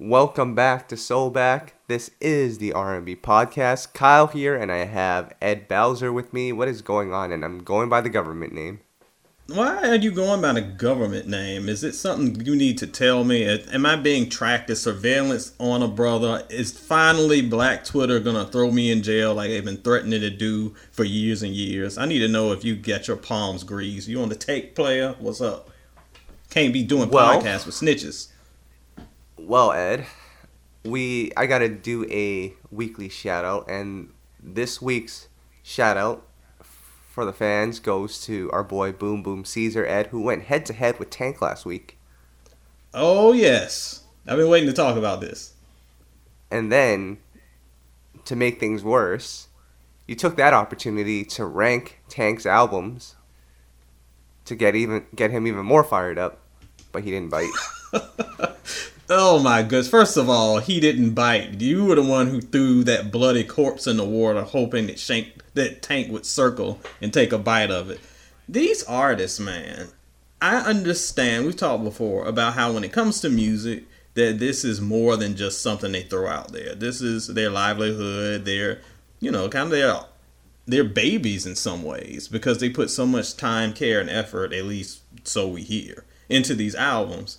Welcome back to Soulback. This is the R&B podcast. Kyle here, and I have Ed Bowser with me. What is going on? And I'm going by the government name. Why are you going by the government name? Is it something you need to tell me? Am I being tracked? Is surveillance on a brother? Is finally Black Twitter gonna throw me in jail like they've been threatening to do for years and years? I need to know if you get your palms greased. You on the take player? What's up? Can't be doing well, podcasts with snitches. Well, Ed, we I gotta do a weekly shout out, and this week's shout out for the fans goes to our boy Boom Boom Caesar Ed, who went head to head with Tank last week. Oh yes, I've been waiting to talk about this. And then, to make things worse, you took that opportunity to rank Tank's albums to get even get him even more fired up, but he didn't bite. oh my goodness! First of all, he didn't bite. You were the one who threw that bloody corpse in the water, hoping that Shank that tank would circle and take a bite of it. These artists, man, I understand. We've talked before about how when it comes to music, that this is more than just something they throw out there. This is their livelihood, their, you know, kind of their their babies in some ways because they put so much time, care, and effort, at least so we hear, into these albums.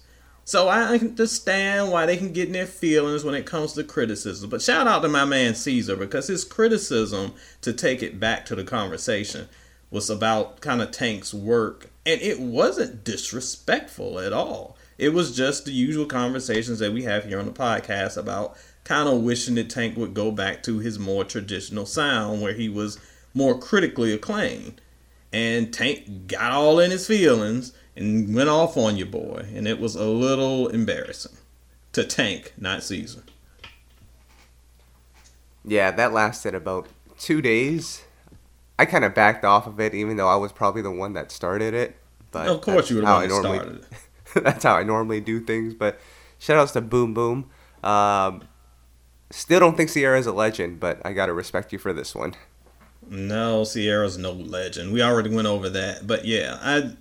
So I understand why they can get in their feelings when it comes to criticism. But shout out to my man Caesar because his criticism, to take it back to the conversation, was about kind of Tank's work. And it wasn't disrespectful at all. It was just the usual conversations that we have here on the podcast about kind of wishing that Tank would go back to his more traditional sound where he was more critically acclaimed. And Tank got all in his feelings and went off on your boy, and it was a little embarrassing to Tank, not Caesar. Yeah, that lasted about two days. I kind of backed off of it, even though I was probably the one that started it. But of course, you one that started it. that's how I normally do things. But shout outs to Boom Boom. Um, still don't think Ciara's a legend, but I gotta respect you for this one. No, Ciara's no legend. We already went over that. But yeah, I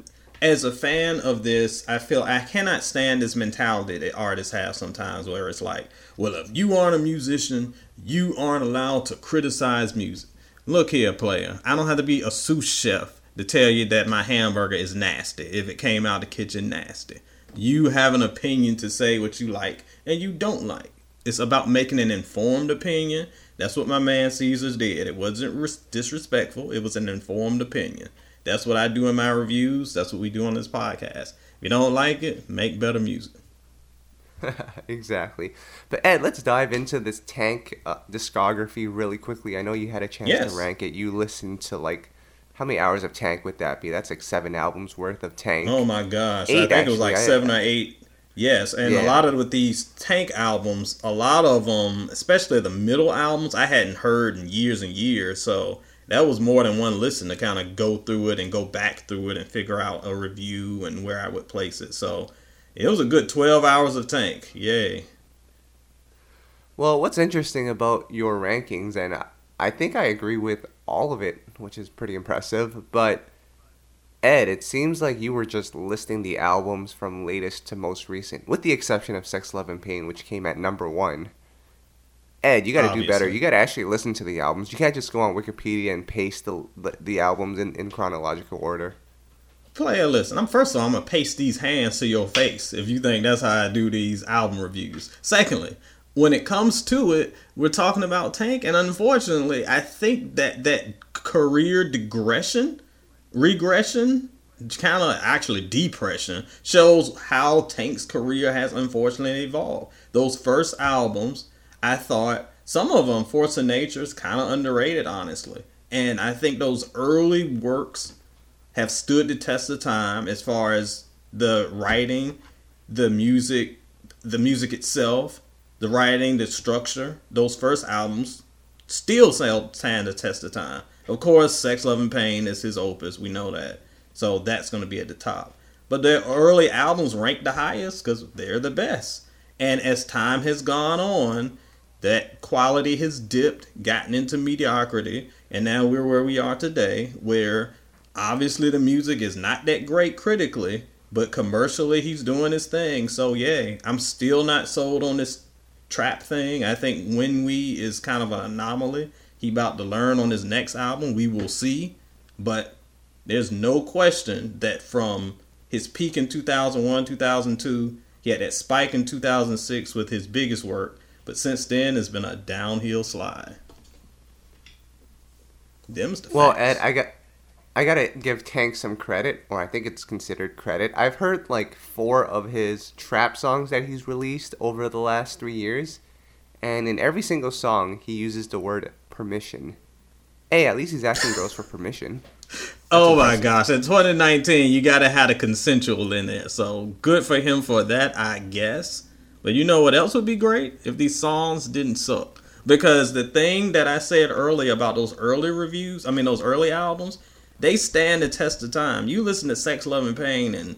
as a fan of this, I feel I cannot stand this mentality that artists have sometimes where it's like, well, if you aren't a musician, you aren't allowed to criticize music. Look here, player. I don't have to be a sous chef to tell you that my hamburger is nasty if it came out of the kitchen nasty. You have an opinion to say what you like and you don't like. It's about making an informed opinion. That's what my man Caesars did. It wasn't disrespectful, it was an informed opinion. That's what I do in my reviews. That's what we do on this podcast. If you don't like it, make better music. exactly. But Ed, let's dive into this Tank uh, discography really quickly. I know you had a chance yes. to rank it. You listened to like how many hours of Tank would that be? That's like seven albums worth of Tank. Oh my gosh! Eight, I think actually. it was like I, seven or eight. Yes, and yeah. a lot of with these Tank albums, a lot of them, especially the middle albums, I hadn't heard in years and years. So that was more than one listen to kind of go through it and go back through it and figure out a review and where I would place it. So it was a good 12 hours of Tank. Yay. Well, what's interesting about your rankings, and I think I agree with all of it, which is pretty impressive, but Ed, it seems like you were just listing the albums from latest to most recent, with the exception of Sex, Love, and Pain, which came at number one. Ed, you got to do better. You got to actually listen to the albums. You can't just go on Wikipedia and paste the the, the albums in, in chronological order. Player, listen. I'm first of all, I'm gonna paste these hands to your face if you think that's how I do these album reviews. Secondly, when it comes to it, we're talking about Tank, and unfortunately, I think that that career digression, regression, kind of actually depression, shows how Tank's career has unfortunately evolved. Those first albums I thought some of them, Force of Nature, is kind of underrated, honestly. And I think those early works have stood the test of time as far as the writing, the music, the music itself, the writing, the structure. Those first albums still stand the test of time. Of course, Sex, Love, and Pain is his opus. We know that. So that's going to be at the top. But their early albums rank the highest because they're the best. And as time has gone on, that quality has dipped, gotten into mediocrity, and now we're where we are today, where obviously the music is not that great critically, but commercially he's doing his thing. So yeah, I'm still not sold on this trap thing. I think When We is kind of an anomaly. He about to learn on his next album. We will see. But there's no question that from his peak in 2001, 2002, he had that spike in 2006 with his biggest work. But since then, it's been a downhill slide. Them's the well, facts. Ed, I got I gotta give Tank some credit, or I think it's considered credit. I've heard like four of his trap songs that he's released over the last three years, and in every single song he uses the word permission. Hey, at least he's asking girls for permission. That's oh my gosh! In 2019, you gotta have a consensual in there. So good for him for that, I guess. But you know what else would be great if these songs didn't suck? Because the thing that I said earlier about those early reviews, I mean those early albums, they stand the test of time. You listen to Sex, Love, and Pain in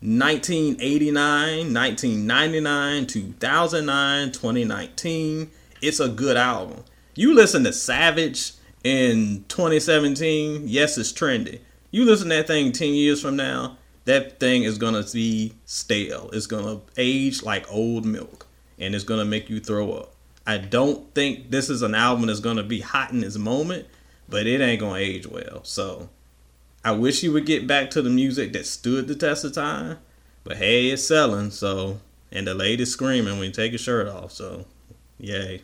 1989, 1999, 2009, 2019. It's a good album. You listen to Savage in 2017, yes, it's trendy. You listen to that thing 10 years from now, that thing is to be stale. It's to age like old milk and it's to make you throw up. I don't think this is an album that's to be hot in its moment, but it ain't gonna age well. So I wish you would get back to the music that stood the test of time. But hey, it's selling, so and the lady's screaming when you take your shirt off, so yay.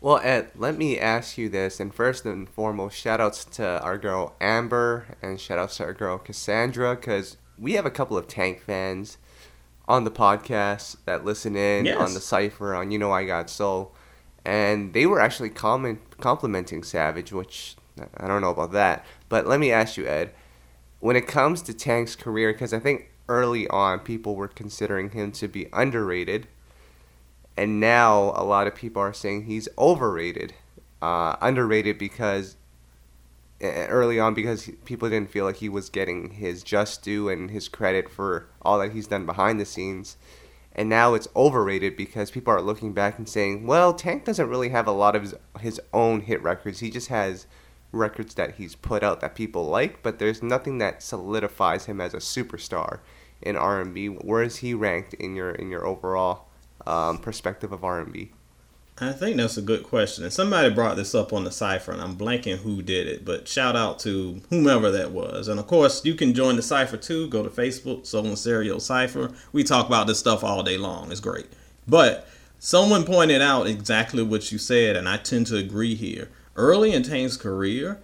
Well, Ed, let me ask you this, and first and foremost, shout outs to our girl Amber, and shout outs to our girl Cassandra, because we have a couple of Tank fans on the podcast that listen in yes. on the cipher on You Know I Got Soul and they were actually comment, complimenting Savage, which I don't know about that. But let me ask you, Ed, when it comes to Tank's career, because I think early on people were considering him to be underrated, and now a lot of people are saying he's overrated, uh, underrated because early on because people didn't feel like he was getting his just due and his credit for all that he's done behind the scenes and now it's overrated because people are looking back and saying, well, Tank doesn't really have a lot of his, his own hit records. He just has records that he's put out that people like, but there's nothing that solidifies him as a superstar in R&B. Where is he ranked in your in your overall um, perspective of R&B? I think that's a good question. And somebody brought this up on the cipher, and I'm blanking who did it, but shout out to whomever that was. And of course, you can join the cipher too. Go to Facebook, Soul in Stereo Cipher. We talk about this stuff all day long. It's great. But someone pointed out exactly what you said, and I tend to agree here. Early in Tank's career,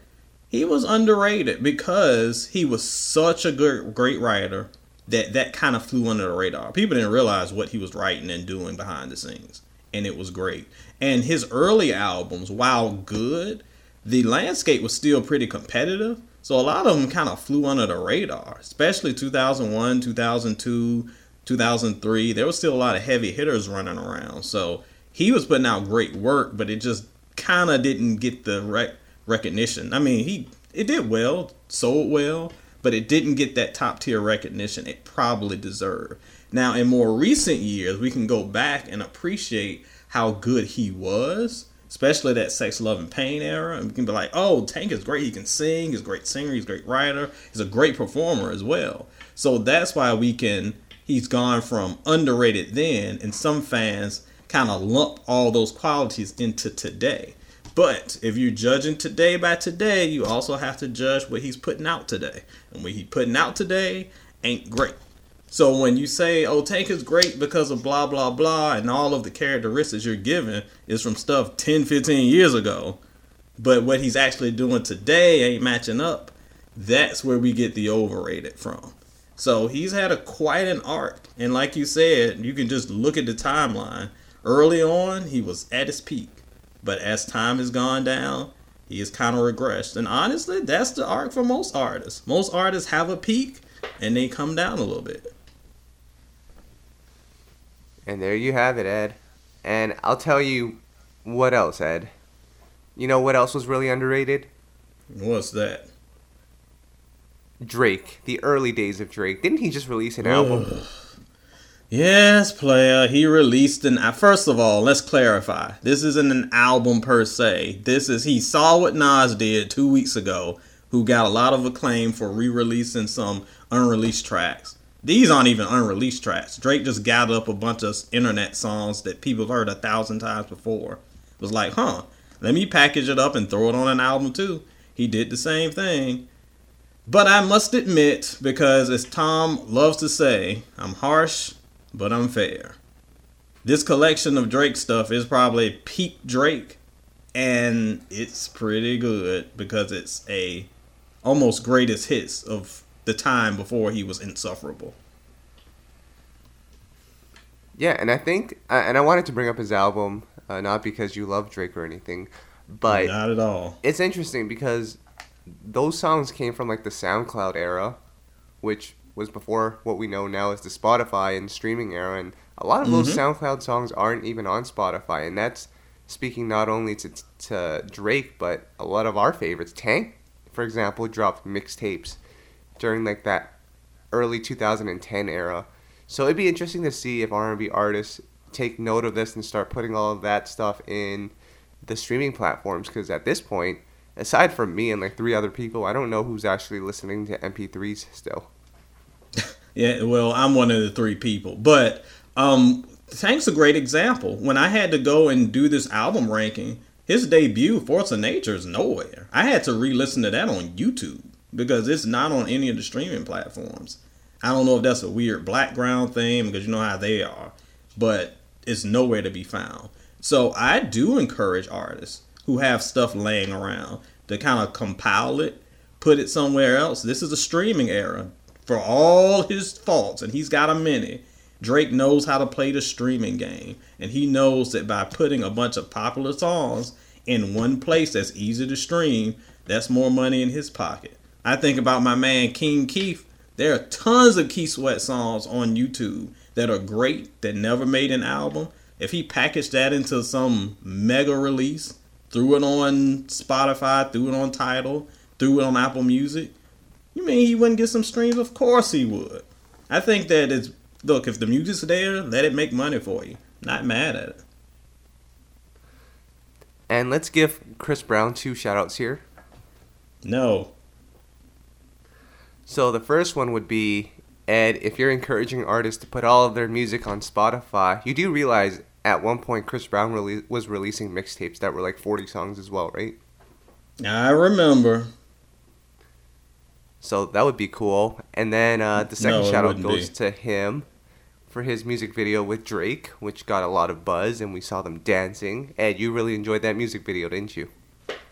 he was underrated because he was such a good, great writer that that kind of flew under the radar. People didn't realize what he was writing and doing behind the scenes and it was great. And his early albums, while good, the landscape was still pretty competitive. So a lot of them kind of flew under the radar, especially 2001, 2002, 2003. There was still a lot of heavy hitters running around. So he was putting out great work, but it just kind of didn't get the rec- recognition. I mean, he it did well, sold well, but it didn't get that top tier recognition it probably deserved. Now, in more recent years, we can go back and appreciate how good he was, especially that Sex, Love, and Pain era. And we can be like, oh, Tank is great. He can sing. He's a great singer. He's a great writer. He's a great performer as well. So that's why we can, he's gone from underrated then, and some fans kind of lump all those qualities into today. But if you're judging today by today, you also have to judge what he's putting out today. And what he's putting out today ain't great. So when you say, "Oh, Tank is great because of blah blah blah," and all of the characteristics you're given is from stuff 10, 15 years ago, but what he's actually doing today ain't matching up, that's where we get the overrated from. So he's had a quite an arc, and like you said, you can just look at the timeline. Early on, he was at his peak, but as time has gone down, he has kind of regressed. And honestly, that's the arc for most artists. Most artists have a peak and they come down a little bit. And there you have it, Ed. And I'll tell you what else, Ed. You know what else was really underrated? What's that? Drake. The early days of Drake. Didn't he just release an album? Yes, player. He released an. Uh, first of all, let's clarify. This isn't an album per se. This is he saw what Nas did two weeks ago, who got a lot of acclaim for re-releasing some unreleased tracks. These aren't even unreleased tracks. Drake just gathered up a bunch of internet songs that people heard a thousand times before. It was like, huh, let me package it up and throw it on an album too. He did the same thing. But I must admit, because as Tom loves to say, I'm harsh, but I'm fair. This collection of Drake stuff is probably peak Drake, and it's pretty good because it's a almost greatest hits of the time before he was insufferable. Yeah, and I think, uh, and I wanted to bring up his album, uh, not because you love Drake or anything, but not at all. It's interesting because those songs came from like the SoundCloud era, which was before what we know now as the Spotify and streaming era, and a lot of those mm-hmm. SoundCloud songs aren't even on Spotify, and that's speaking not only to, to Drake but a lot of our favorites. Tank, for example, dropped mixtapes during like that early 2010 era. So it'd be interesting to see if R&B artists take note of this and start putting all of that stuff in the streaming platforms because at this point, aside from me and like three other people, I don't know who's actually listening to MP3s still. Yeah, well, I'm one of the three people, but um, Tank's a great example. When I had to go and do this album ranking, his debut, Force of Nature, is nowhere. I had to re-listen to that on YouTube because it's not on any of the streaming platforms. I don't know if that's a weird background thing because you know how they are, but it's nowhere to be found. So I do encourage artists who have stuff laying around to kind of compile it, put it somewhere else. This is a streaming era. For all his faults, and he's got a many, Drake knows how to play the streaming game. And he knows that by putting a bunch of popular songs in one place that's easy to stream, that's more money in his pocket. I think about my man King Keith. There are tons of Keith Sweat songs on YouTube that are great that never made an album. If he packaged that into some mega release, threw it on Spotify, threw it on Tidal, threw it on Apple Music, you mean he wouldn't get some streams? Of course he would. I think that it's look, if the music's there, let it make money for you. Not mad at it. And let's give Chris Brown two shout outs here. No. So the first one would be Ed, if you're encouraging artists to put all of their music on Spotify, you do realize at one point Chris Brown rele- was releasing mixtapes that were like 40 songs as well, right? I remember. So that would be cool. And then uh, the second no, shout out goes be. to him for his music video with Drake, which got a lot of buzz and we saw them dancing. Ed, you really enjoyed that music video, didn't you?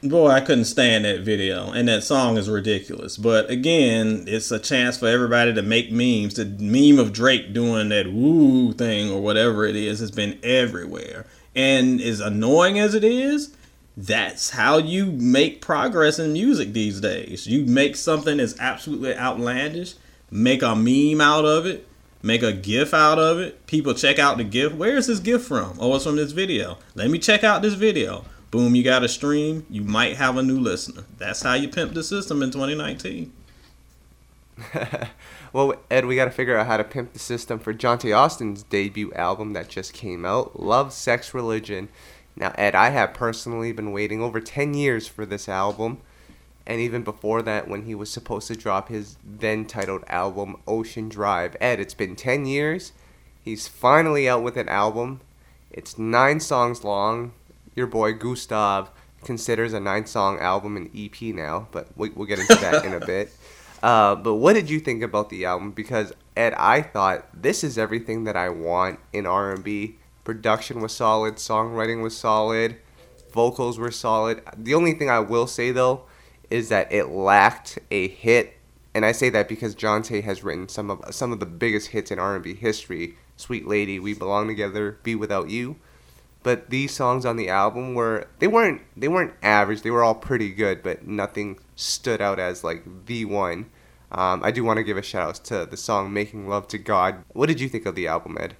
Boy, I couldn't stand that video, and that song is ridiculous. But again, it's a chance for everybody to make memes. The meme of Drake doing that woo thing or whatever it is has been everywhere. And as annoying as it is, that's how you make progress in music these days. You make something that's absolutely outlandish, make a meme out of it, make a GIF out of it. People check out the GIF. Where is this GIF from? Oh, it's from this video. Let me check out this video. Boom, you got a stream. You might have a new listener. That's how you pimp the system in 2019. well, Ed, we got to figure out how to pimp the system for Johntá Austin's debut album that just came out, Love, Sex, Religion. Now, Ed, I have personally been waiting over 10 years for this album. And even before that, when he was supposed to drop his then titled album, Ocean Drive. Ed, it's been 10 years. He's finally out with an album. It's nine songs long your boy Gustav considers a nine song album an EP now, but we, will get into that in a bit. Uh, but what did you think about the album? Because Ed, I thought this is everything that I want in R&B. Production was solid, songwriting was solid, vocals were solid. The only thing I will say though is that it lacked a hit, and I say that because Johntá has written some of some of the biggest hits in R&B history. Sweet Lady, We Belong Together, Be Without You but these songs on the album were they weren't they weren't average. They were all pretty good, but nothing stood out as like the one. Um, I do want to give a shout out to the song "Making Love to God." What did you think of the album, Ed?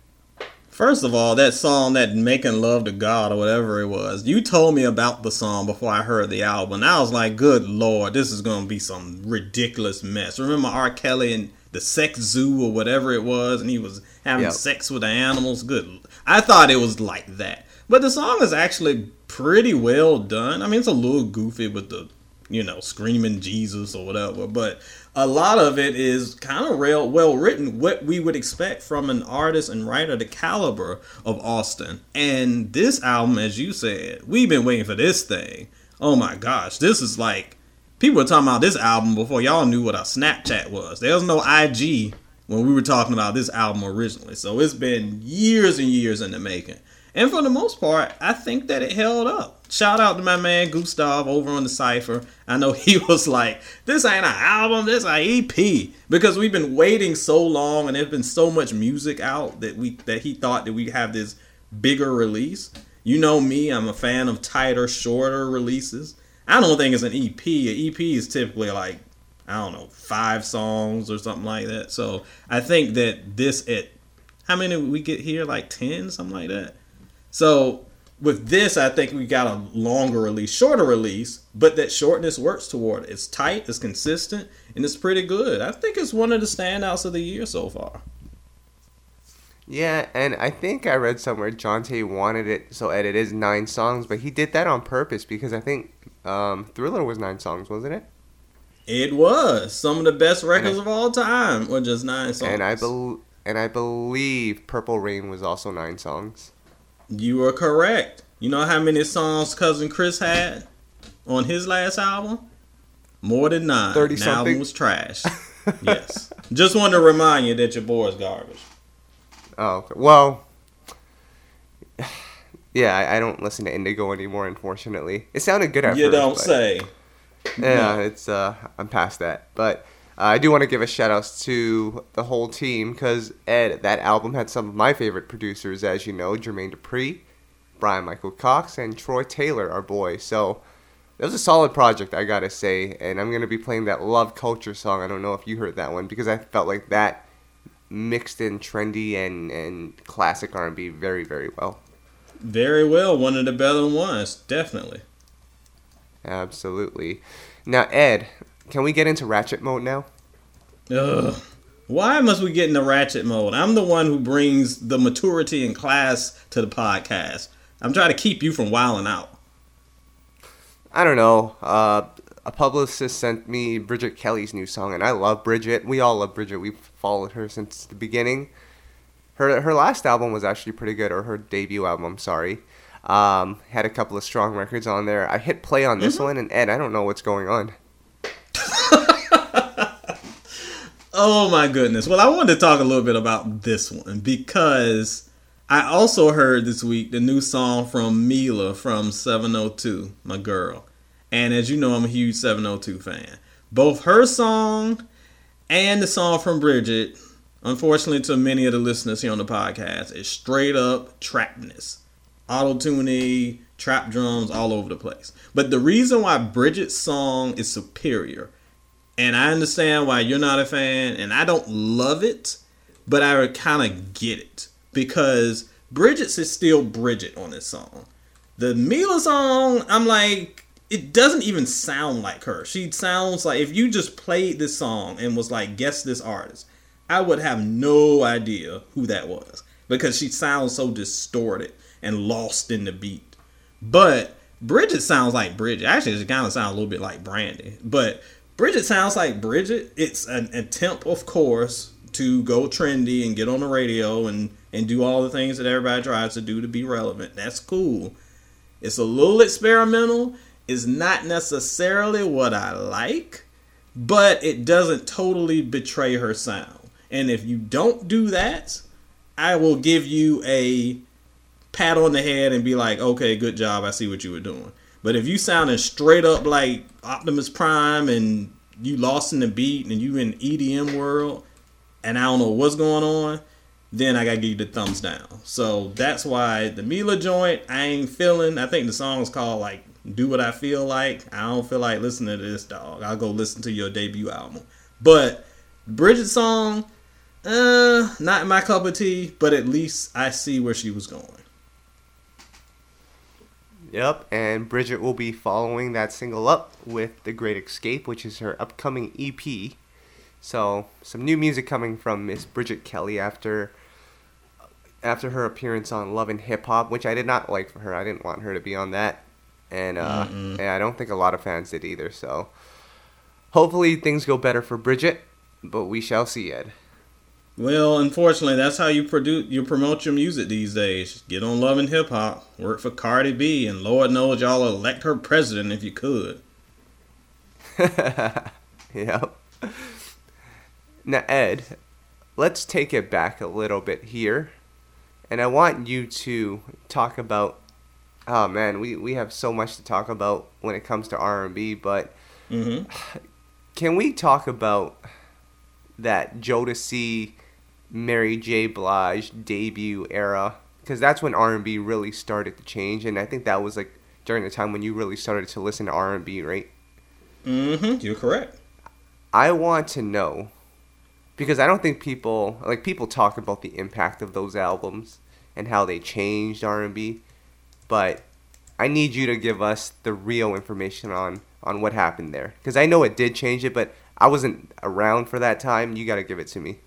First of all, that song, that "Making Love to God" or whatever it was, you told me about the song before I heard the album. And I was like, "Good lord, this is gonna be some ridiculous mess." Remember R. Kelly and the sex zoo or whatever it was, and he was having yep. sex with the animals. Good. I thought it was like that. But the song is actually pretty well done. I mean, it's a little goofy with the you know, screaming Jesus or whatever. But a lot of it is kind of real well written, what we would expect from an artist and writer the caliber of Austin. And this album, as you said, we've been waiting for this thing. Oh my gosh, this is like people were talking about this album before y'all knew what a Snapchat was. There was no IG when we were talking about this album originally. So it's been years and years in the making. And for the most part, I think that it held up. Shout out to my man Gustav over on the Cypher. I know he was like, this ain't an album, this an EP. Because we've been waiting so long and there's been so much music out that we that he thought that we have this bigger release. You know me, I'm a fan of tighter, shorter releases. I don't think it's an EP. An EP is typically like, I don't know, five songs or something like that. So I think that this at how many we get here? Like ten, something like that. So with this, I think we got a longer release, shorter release, but that shortness works toward it. It's tight, it's consistent, and it's pretty good. I think it's one of the standouts of the year so far. Yeah, and I think I read somewhere Johntá wanted it so Ed it is nine songs, but he did that on purpose because I think um, Thriller was nine songs, wasn't it? It was some of the best records I, of all time were just nine songs. And I bel and I believe Purple Rain was also nine songs. You are correct. You know how many songs cousin Chris had on his last album? More than nine. Thirty the something. album was trash. yes. Just wanted to remind you that your boy is garbage. Oh well. Yeah, I, I, don't listen to Indigo anymore. Unfortunately, it sounded good at you first. You don't say. Yeah, no. it's uh, I'm past that, but uh, I do want to give a shout out to the whole team because Ed, that album had some of my favorite producers, as you know, Jermaine Dupri, Bryan-Michael Cox, and Troy Taylor, our boy. So it was a solid project, I gotta say. And I'm gonna be playing that Love Culture song. I don't know if you heard that one because I felt like that mixed in trendy and and classic R&B very very well. Very well, one of the better ones, definitely. Absolutely. Now, Ed, can we get into ratchet mode now? Ugh. Why must we get into ratchet mode? I'm the one who brings the maturity and class to the podcast. I'm trying to keep you from wilding out. I don't know. Uh, a publicist sent me Bridget Kelly's new song, and I love Bridget. We all love Bridget. We've followed her since the beginning. Her her last album was actually pretty good, or her debut album. Sorry. Um, had a couple of strong records on there. I hit play on this mm-hmm. one, and Ed, I don't know what's going on. oh my goodness. Well, I wanted to talk a little bit about this one because I also heard this week the new song from Meelah from 702, my girl. And as you know, I'm a huge 702 fan. Both her song and the song from Bridget, unfortunately to many of the listeners here on the podcast, is straight up trapness. Auto tuning, trap drums all over the place. But the reason why Bridget's song is superior and I understand why you're not a fan, and I don't love it, but I kind of get it because Bridget's is still Bridget on this song. The Meelah song, I'm like, it doesn't even sound like her. She sounds like if you just played this song and was like, guess this artist, I would have no idea who that was because she sounds so distorted and lost in the beat. But Bridget sounds like Bridget. Actually, she kind of sounds a little bit like Brandy. But Bridget sounds like Bridget. It's an attempt, of course, to go trendy and get on the radio and and do all the things that everybody tries to do to be relevant. That's cool. It's a little experimental. It's not necessarily what I like, but it doesn't totally betray her sound. And if you don't do that, I will give you a pat on the head and be like, okay, good job. I see what you were doing. But if you sounding straight up like Optimus Prime and you lost in the beat and you in EDM world and I don't know what's going on, then I gotta give you the thumbs down. So that's why the Meelah joint I ain't feeling. I think the song's called like "Do What I Feel Like." I don't feel like listening to this dog. I'll go listen to your debut album. But Bridget song, uh, not my cup of tea. But at least I see where she was going. Yep, and Bridget will be following that single up with The Great Escape, which is her upcoming EP. So, some new music coming from Miss Bridget Kelly after after her appearance on Love and Hip Hop, which I did not like for her. I didn't want her to be on that. and uh, and I don't think a lot of fans did either. So hopefully things go better for Bridget, but we shall see, Ed. Well, unfortunately, that's how you produce you promote your music these days. Get on Love and Hip Hop, work for Cardi B, and Lord knows y'all elect her president if you could. yep. Now, Ed, let's take it back a little bit here, and I want you to talk about. Oh man, we, we have so much to talk about when it comes to R and B, but Mm-hmm. can we talk about that Jodeci, Mary J. Blige debut era? Because that's when R and B really started to change, and I think that was like during the time when you really started to listen to R and B, right? Mm-hmm. You're correct. I want to know because I don't think people like people talk about the impact of those albums and how they changed R&B, but I need you to give us the real information on on what happened there because I know it did change it, but I wasn't around for that time. You got to give it to me.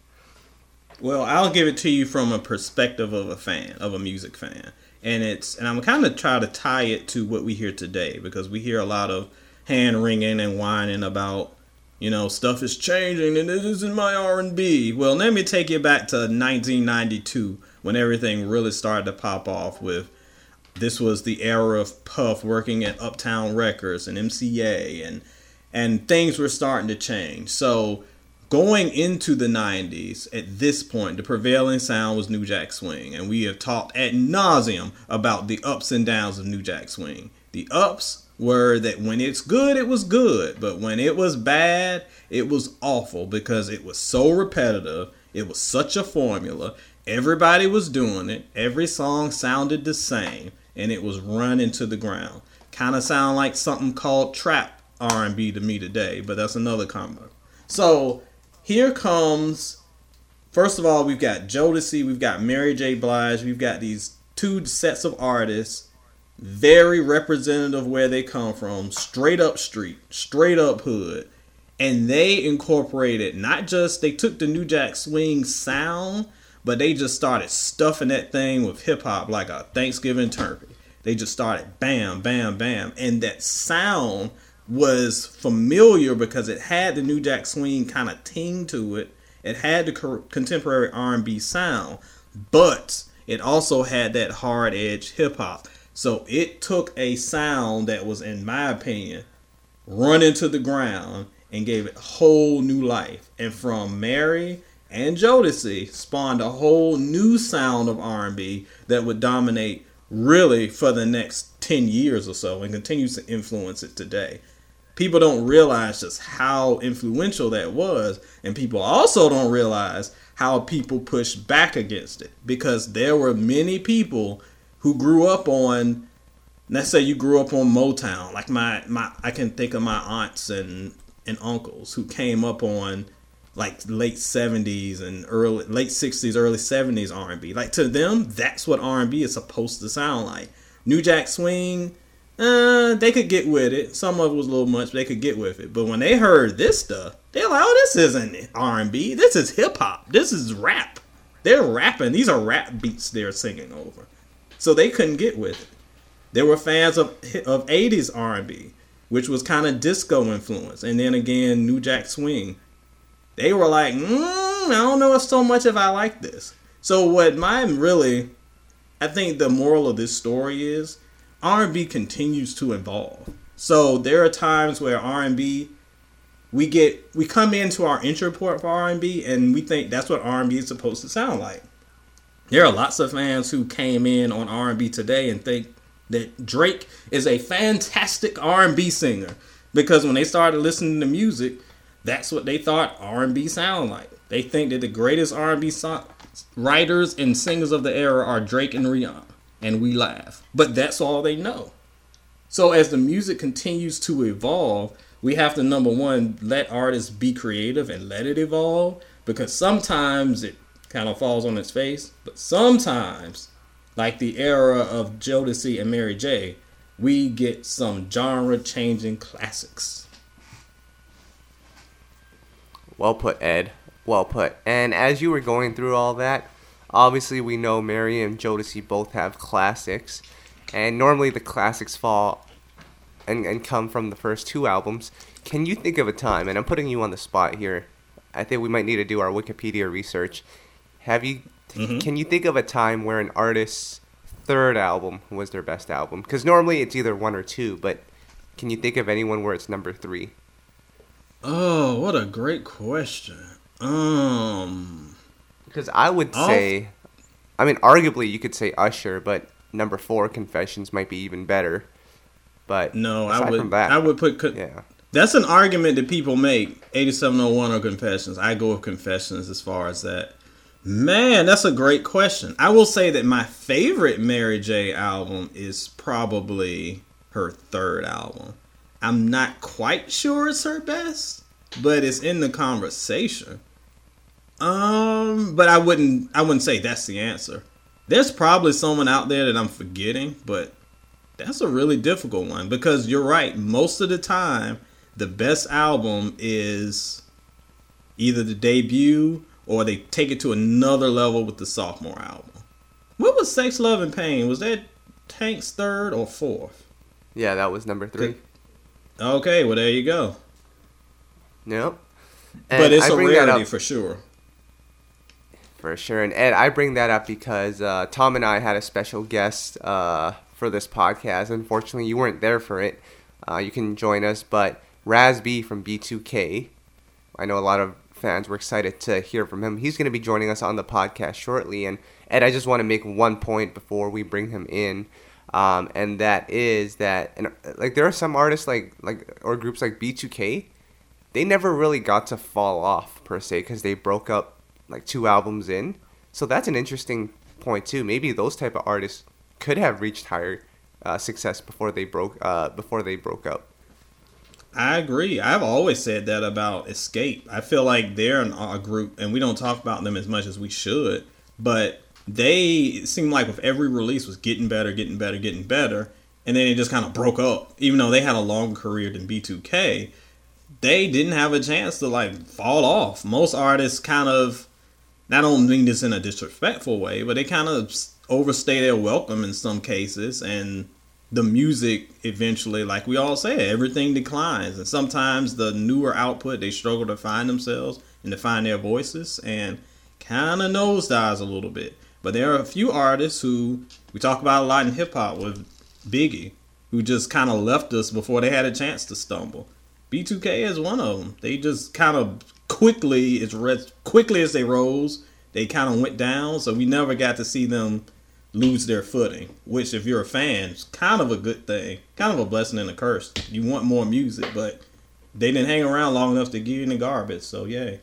Well, I'll give it to you from a perspective of a fan, of a music fan. And it's and I'm kind of try to tie it to what we hear today because we hear a lot of hand wringing and whining about you know stuff is changing and it isn't my R&B. Well, let me take you back to 1992 when everything really started to pop off with this was the era of Puff working at Uptown Records and MCA and and things were starting to change. So going into the 90s at this point the prevailing sound was new jack swing and we have talked ad nauseum about the ups and downs of new jack swing. The ups were that when it's good it was good but when it was bad it was awful because it was so repetitive it was such a formula everybody was doing it every song sounded the same and it was run into the ground. Kind of sound like something called trap r&b to me today but that's another combo. So here comes first of all we've got Jodeci, we've got Mary J. Blige, we've got these two sets of artists, very representative of where they come from, straight up street, straight up hood. And they incorporated not just they took the New Jack Swing sound, but they just started stuffing that thing with hip hop like a Thanksgiving turkey. They just started bam, bam, bam. And that sound was familiar because it had the New Jack Swing kind of ting to it. It had the co- contemporary R&B sound, but it also had that hard edge hip hop. So it took a sound that was, in my opinion, run into the ground and gave it whole new life. And from Mary and Jodeci spawned a whole new sound of R&B that would dominate really for the next 10 years or so and continues to influence it today people don't realize just how influential that was and people also don't realize how people push back against it because there were many people who grew up on let's say you grew up on Motown like my my I can think of my aunts and and uncles who came up on like late 70s and early late 60s early 70s R&B like to them that's what R&B is supposed to sound like. New Jack Swing uh, they could get with it. Some of it was a little much, but they could get with it. But when they heard this stuff, they're like, "Oh, this isn't R and B. This is hip hop. This is rap. They're rapping. These are rap beats they're singing over." So they couldn't get with it. There were fans of of '80s R and B, which was kind of disco influence, and then again, New Jack Swing. They were like, mm, "I don't know if so much if I like this." So what mine really, I think the moral of this story is R&B continues to evolve. So there are times where R&B we get we come into our intro port for R&B and we think that's what R&B is supposed to sound like. There are lots of fans who came in on R&B today and think that Drake is a fantastic R&B singer because when they started listening to music, that's what they thought R&B sound like. They think that the greatest R&B so- writers and singers of the era are Drake and Rihanna and we laugh. But that's all they know. So as the music continues to evolve, we have to number one let artists be creative and let it evolve because sometimes it kind of falls on its face, but sometimes, like the era of Jodeci and Mary J, we get some genre-changing classics. Well put, Ed. Well put. And as you were going through all that, obviously we know Mary and Jodeci both have classics, and normally the classics fall and, and come from the first two albums. Can you think of a time, and I'm putting you on the spot here, I think we might need to do our Wikipedia research. Have you, mm-hmm. can you think of a time where an artist's third album was their best album? Because normally it's either one or two, but can you think of anyone where it's number three? Oh, what a great question. Um, because I would I'll... say, I mean, arguably you could say Usher, but number four, Confessions, might be even better. But no, I would that, I would put yeah. That's an argument that people make. 8701 or Confessions. I go with Confessions as far as that. Man, that's a great question. I will say that my favorite Mary J album is probably her third album. I'm not quite sure it's her best, but it's in the conversation. Um, but I wouldn't I wouldn't say that's the answer. There's probably someone out there that I'm forgetting, but that's a really difficult one because you're right. Most of the time, the best album is either the debut or they take it to another level with the sophomore album. What was Sex, Love, and Pain? Was that Tank's third or fourth? Yeah, that was number three. Okay, well there you go. Yep. And but it's I a rarity for sure. For sure. And Ed, I bring that up because uh, Tom and I had a special guest uh, for this podcast. Unfortunately, you weren't there for it. Uh, you can join us, but Raz B from B2K. I know a lot of fans were excited to hear from him. He's going to be joining us on the podcast shortly. And Ed, I just want to make one point before we bring him in. Um, and that is that, and like there are some artists like like or groups like B2K, they never really got to fall off per se because they broke up like two albums in. So that's an interesting point too. Maybe those type of artists could have reached higher uh, success before they broke uh, before they broke up. I agree. I've always said that about Xscape. I feel like they're a group, and we don't talk about them as much as we should. But they seem like with every release was getting better, getting better, getting better, and then it just kind of broke up. Even though they had a longer career than B2K, they didn't have a chance to like fall off. Most artists kind of I don't mean this in a disrespectful way, but they kind of overstay their welcome in some cases, and the music eventually, like we all say, everything declines, and sometimes the newer output they struggle to find themselves and to find their voices, and kind of nosedives a little bit. But there are a few artists who we talk about a lot in hip hop with Biggie, who just kind of left us before they had a chance to stumble. B2K is one of them. They just kind of quickly as quickly as they rose, they kind of went down. So we never got to see them lose their footing. Which, if you're a fan, is kind of a good thing, kind of a blessing and a curse. You want more music, but they didn't hang around long enough to get in the garbage. So yay.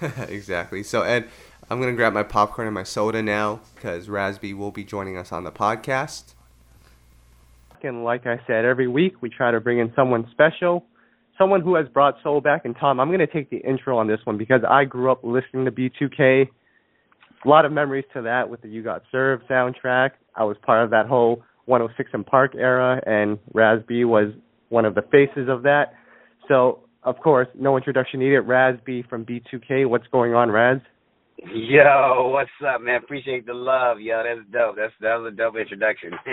exactly. So Ed, I'm gonna grab my popcorn and my soda now because Raz B will be joining us on the podcast. And like I said, every week we try to bring in someone special someone who has brought soul back. And Tom, I'm going to take the intro on this one because I grew up listening to B2K. A lot of memories to that with the You Got Served soundtrack. I was part of that whole 106 & Park era, and Raz B was one of the faces of that. So, of course, no introduction needed. Raz B from B2K. What's going on, Raz? Yo, what's up, man? Appreciate the love, yo. That's dope. That's that was a dope introduction.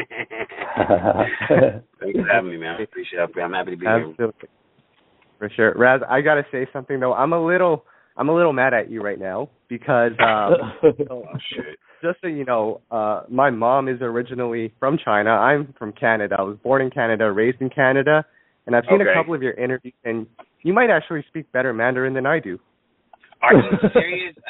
Thanks for having me, man. I appreciate it. I'm happy to be Absolutely. here for sure. Raz, I gotta say something though. I'm a little I'm a little mad at you right now because um oh, shit. just so you know, uh my mom is originally from China. I'm from Canada. I was born in Canada, raised in Canada, and I've seen okay. a couple of your interviews and you might actually speak better Mandarin than I do. Are you serious?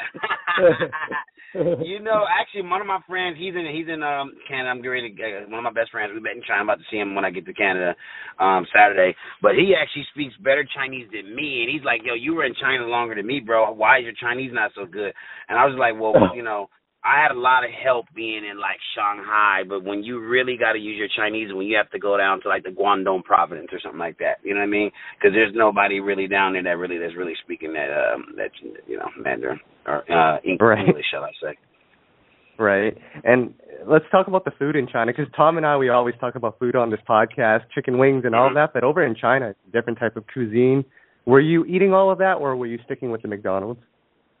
you know, actually, one of my friends, he's in he's in um Canada. I'm getting uh, one of my best friends. We met in China. I'm about to see him when I get to Canada um Saturday. But he actually speaks better Chinese than me, and he's like, "Yo, you were in China longer than me, bro. Why is your Chinese not so good?" And I was like, "Well, you know." I had a lot of help being in like Shanghai, but when you really got to use your Chinese, when you have to go down to like the Guangdong province or something like that, you know what I mean? Because there's nobody really down there that really that's really speaking that um that you know Mandarin or uh English, right. shall I say? Right. And let's talk about the food in China because Tom and I we always talk about food on this podcast, chicken wings and all mm-hmm. that. But over in China, different type of cuisine. Were you eating all of that, or were you sticking with the McDonald's?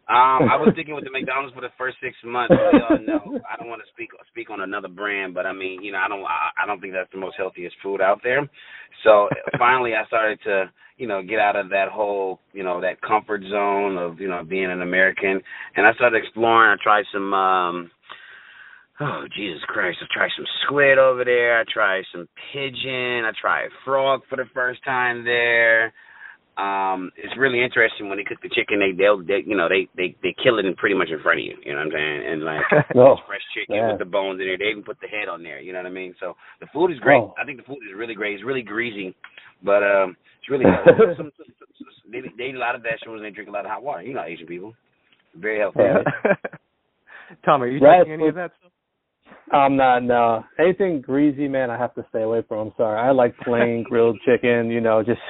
Um, I was sticking with the McDonald's for the first six months. We all know I don't want to speak speak on another brand, but I mean, you know, I don't I, I don't think that's the most healthiest food out there. So finally, I started to you know get out of that whole you know that comfort zone of you know being an American, and I started exploring. I tried some. um Oh Jesus Christ! I tried some squid over there. I tried some pigeon. I tried frog for the first time there um it's really interesting when they cook the chicken they they'll they, you know they they they kill it in pretty much in front of you you know what i'm saying and like no. fresh chicken yeah. with the bones in there they even put the head on there you know what i mean so the food is great oh. i think the food is really great it's really greasy but um it's really some, some, some, they, they eat a lot of vegetables and they drink a lot of hot water you know asian people very healthy yeah. tom are you drinking any of that stuff I'm not no anything greasy, man. I have to stay away from. I'm sorry. I like plain grilled chicken. You know, just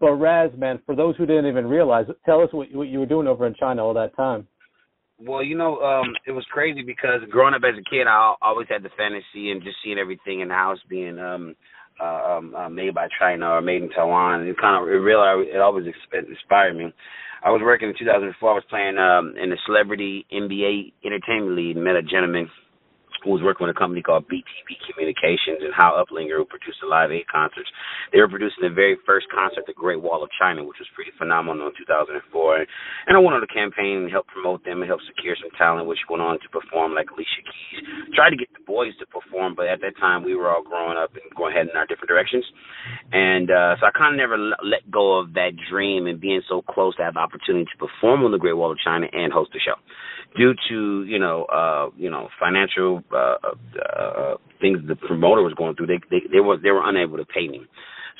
But Raz, man, for those who didn't even realize, tell us what, what you were doing over in China all that time. Well, you know, um, it was crazy because growing up as a kid, I always had the fantasy and just seeing everything in the house being um, uh, um, uh, made by China or made in Taiwan. It kind of it really it always inspired me. I was working in 2004. I was playing um, in the Celebrity NBA Entertainment League. Met a gentleman who was working with a company called BTB Communications and Hal Uplinger, who produced the Live Aid concerts. They were producing the very first concert, the Great Wall of China, which was pretty phenomenal in 2004. And I went on the campaign and helped promote them and help secure some talent, which went on to perform like Alicia Keys. Tried to get the boys to perform, but at that time we were all growing up and going heading in our different directions. And uh, so I kind of never let go of that dream and being so close to have the opportunity to perform on the Great Wall of China and host the show due to you know uh you know financial uh, uh things the promoter was going through they they they were they were unable to pay me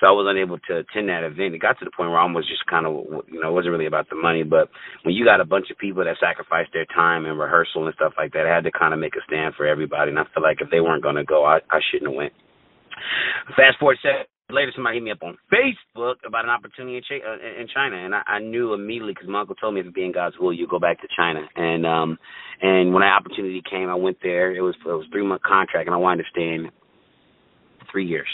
so I was unable to attend that event. It got to the point where I was just kind of, you know, it wasn't really about the money, but when you got a bunch of people that sacrificed their time and rehearsal and stuff like that, I had to kind of make a stand for everybody. And I feel like if they weren't going to go, I, I shouldn't have went. Fast forward later somebody hit me up on Facebook about an opportunity in, Ch- uh, in China, and I, I knew immediately because my uncle told me if it being God's will, you go back to China. And um, and when that opportunity came, I went there. It was it was three month contract, and I wanted to stay in three years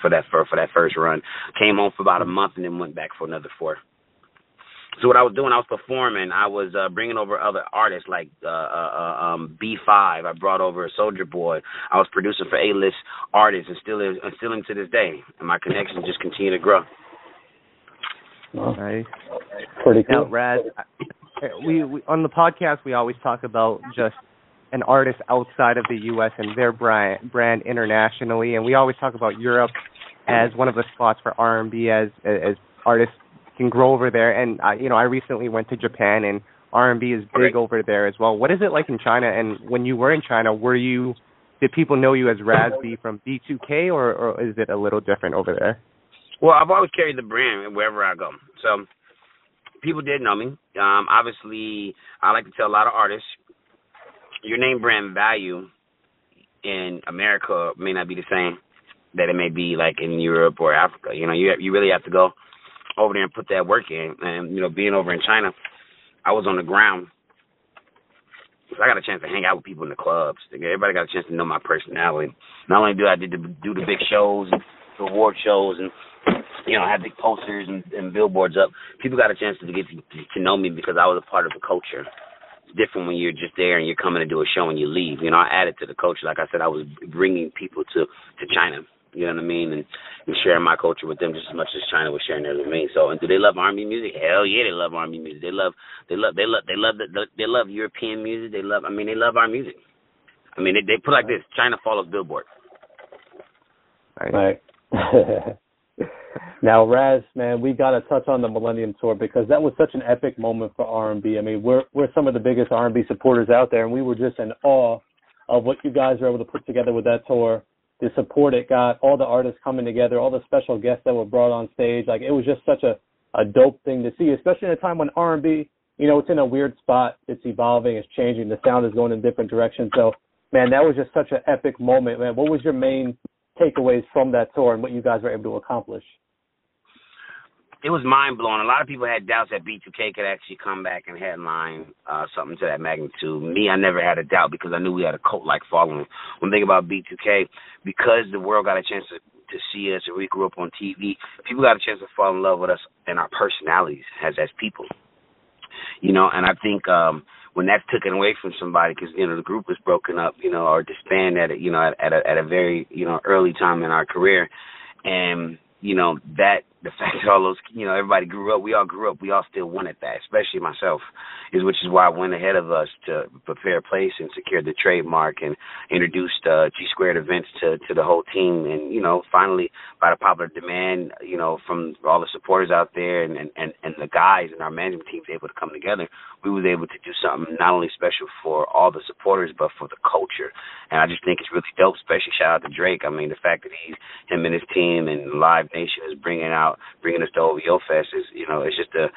for that for for that first run. Came home for about a month, and then went back for another four. So what I was doing, I was performing. I was uh, bringing over other artists like uh, uh, uh um, B5. I brought over Soulja Boy. I was producing for A-list artists, and still is, and still to this day. And my connections just continue to grow. Nice. Pretty cool. Now, Raz, we, we on the podcast we always talk about just an artist outside of the U.S. and their brand brand internationally, and we always talk about Europe as one of the spots for R&B as as artists can grow over there. And I, you know, I recently went to Japan, and R&B is big over there as well. What is it like in China? And when you were in China, were you did people know you as Raz B from B2K, or, or is it a little different over there? Well, I've always carried the brand wherever I go, so people did know me. Um, obviously, I like to tell a lot of artists, your name brand value in America may not be the same that it may be like in Europe or Africa. You know, you you really have to go over there and put that work in. And you know, being over in China, I was on the ground. So I got a chance to hang out with people in the clubs. Everybody got a chance to know my personality. Not only do I did the, do the big shows, and the award shows, and you know, I have big posters and, and billboards up. People got a chance to get to, to know me because I was a part of the culture. It's different when you're just there and you're coming to do a show and you leave. You know, I added to the culture. Like I said, I was bringing people to to China you know what I mean? And, and sharing my culture with them just as much as China was sharing theirs with me. So, and do they love R&B music? Hell yeah, they love R&B music. They love, they love, they love, they love, the, they love European music. They love, I mean, they love our music. I mean, they, they put like this: China follows Billboard. Right. now, Raz, man, we got to touch on the Millennium Tour because that was such an epic moment for R&B. I mean, we're we're some of the biggest R&B supporters out there, and we were just in awe of what you guys were able to put together with that tour the support it got, all the artists coming together, all the special guests that were brought on stage. Like it was just such a, a dope thing to see, especially in a time when R&B, you know, it's in a weird spot. It's evolving, it's changing. The sound is going in different directions. So, man, that was just such an epic moment, man. What was your main takeaways from that tour and what you guys were able to accomplish? It was mind blowing. A lot of people had doubts that B2K could actually come back and headline uh, something to that magnitude. Me, I never had a doubt because I knew we had a cult like following. One thing about B2K, because the world got a chance to to see us and we grew up on TV, people got a chance to fall in love with us and our personalities as as people. You know, and I think um when that's taken away from somebody because you know the group was broken up, you know, or disbanded at a, you know at, at a at a very you know early time in our career, and you know that the fact that all those you know everybody grew up we all grew up we all still wanted that especially myself is which is why I went ahead of us to prepare a place and secure the trademark and introduced uh G squared events to to the whole team. And you know finally by the popular demand you know from all the supporters out there and and and the guys and our management teams able to come together we was able to do something not only special for all the supporters but for the culture. And I just think it's really dope especially shout out to Drake. I mean the fact that he's him and his team and Live Nation is bringing out out, bringing us to OVO Fest is, you know, it's just a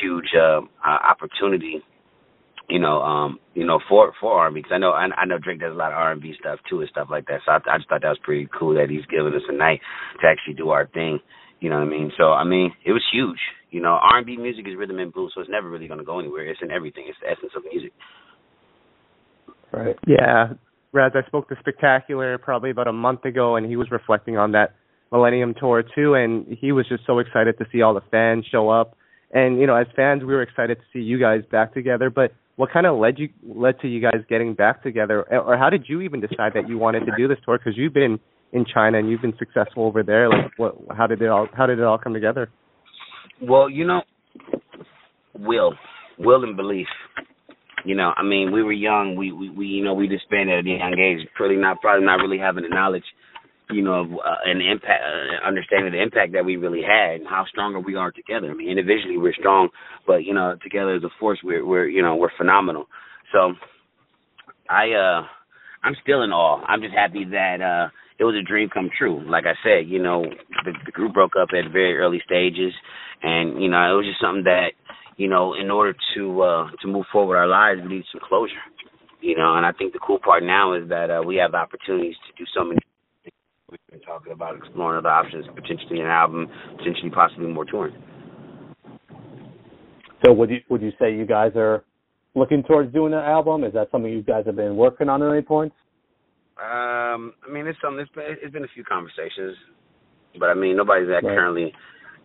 huge uh, opportunity, you know, um, you know, for for R&B because I know I, I know Drake does a lot of R&B stuff too and stuff like that. So I, I just thought that was pretty cool that he's giving us a night to actually do our thing. You know what I mean? So I mean, it was huge. You know, R&B music is rhythm and blues, so it's never really going to go anywhere. It's in everything. It's the essence of music. Right. Yeah. Raz, I spoke to Spectacular probably about a month ago, and he was reflecting on that Millennium Tour too, and he was just so excited to see all the fans show up. And you know, as fans, we were excited to see you guys back together. But what kind of led you led to you guys getting back together, or how did you even decide that you wanted to do this tour? Because you've been in China and you've been successful over there. Like, what? How did it all? How did it all come together? Well, you know, will, will and belief. You know, I mean, we were young. We we, we you know we disbanded at a young age. Probably not probably not really having the knowledge you know, uh, an impact, uh, understanding the impact that we really had and how stronger we are together. I mean, individually we're strong, but you know, together as a force, we're we're you know we're phenomenal. So, I uh, I'm still in awe. I'm just happy that uh, it was a dream come true. Like I said, you know, the, the group broke up at very early stages, and you know, it was just something that you know, in order to uh, to move forward our lives, we need some closure. You know, and I think the cool part now is that uh, we have opportunities to do so many We've been talking about exploring other options, potentially an album, potentially possibly more touring. So would you would you say you guys are looking towards doing an album? Is that something you guys have been working on at any points? Um, I mean, it's something. It's been, it's been a few conversations, but I mean, nobody's that right. currently.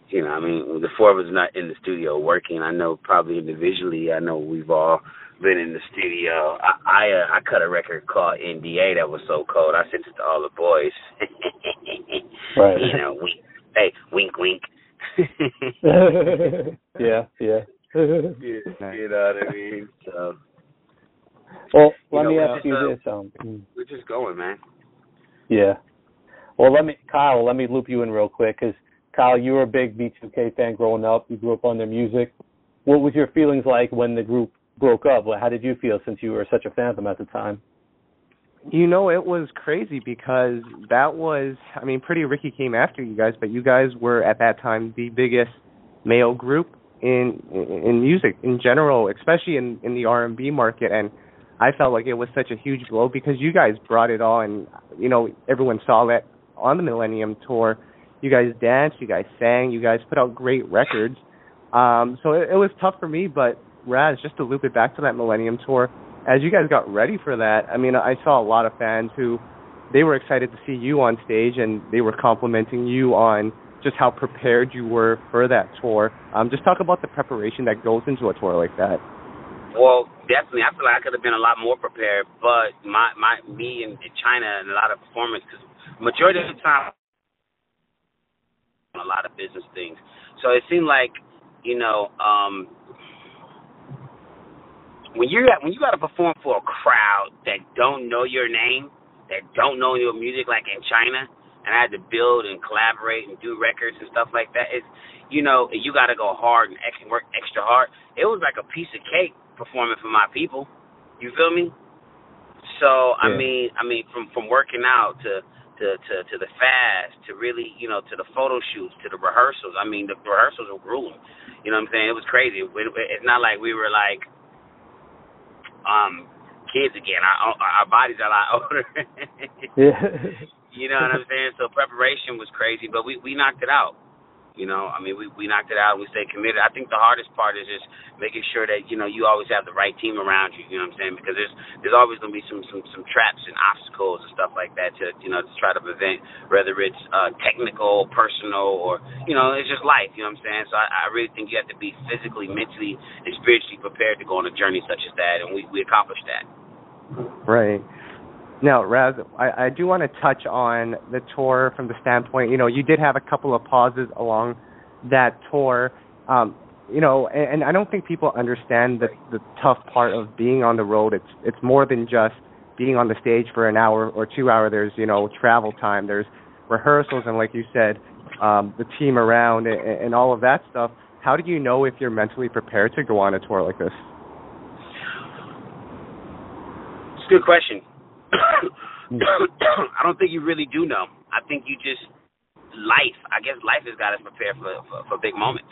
You know, I mean, the four of us not in the studio working. I know probably individually. I know we've all been in the studio. I I, uh, I cut a record called NDA that was so cold. I sent it to all the boys. right. You know, wink, hey, wink, wink. yeah, yeah. you, you know what I mean? So. Well, let you me know, ask you uh, this. Um, mm. we're just going, man. Yeah. Well, let me, Kyle. Let me loop you in real quick because Kyle, you were a big B2K fan growing up. You grew up on their music. What was your feelings like when the group broke up. How did you feel since you were such a fan of them at the time? You know, it was crazy because that was, I mean, Pretty Ricky came after you guys, but you guys were at that time the biggest male group in in music in general, especially in in the R&B market and I felt like it was such a huge blow because you guys brought it all and you know, everyone saw that on the Millennium tour. You guys danced, you guys sang, you guys put out great records. Um so it, it was tough for me, but Raz, just to loop it back to that Millennium Tour, as you guys got ready for that, I mean, I saw a lot of fans who they were excited to see you on stage and they were complimenting you on just how prepared you were for that tour. Um, just talk about the preparation that goes into a tour like that. Well, definitely, I feel like I could have been a lot more prepared, but my my me and China and a lot of performance because majority of the time a lot of business things. So it seemed like you know um when you when you got to perform for a crowd that don't know your name, that don't know your music, like in China, and I had to build and collaborate and do records and stuff like that. It's you know you got to go hard and extra work extra hard. It was like a piece of cake performing for my people. You feel me? So yeah. I mean, I mean, from from working out to to to to the fast to really you know to the photo shoots to the rehearsals. I mean, the rehearsals were grueling. You know what I'm saying? It was crazy. It's not like we were like um kids again. Our our bodies are a lot older. yeah. You know what I'm saying? So preparation was crazy, but we we knocked it out. You know, I mean, we we knocked it out. We stayed committed. I think the hardest part is just making sure that you know you always have the right team around you. You know what I'm saying? Because there's there's always gonna be some some some traps and obstacles and stuff like that to you know to try to prevent whether it's uh, technical, personal, or you know it's just life. You know what I'm saying? So I, I really think you have to be physically, mentally, and spiritually prepared to go on a journey such as that, and we we accomplished that. Right. Now, Raz, I, I do want to touch on the tour from the standpoint, you know, you did have a couple of pauses along that tour. Um, you know, and, and I don't think people understand the the tough part of being on the road. It's it's more than just being on the stage for an hour or two hour. There's you know travel time. There's rehearsals and like you said, um, the team around and, and all of that stuff. How do you know if you're mentally prepared to go on a tour like this? It's a good question. I don't think you really do know. I think you just life. I guess life has got us prepared for for, for big moments.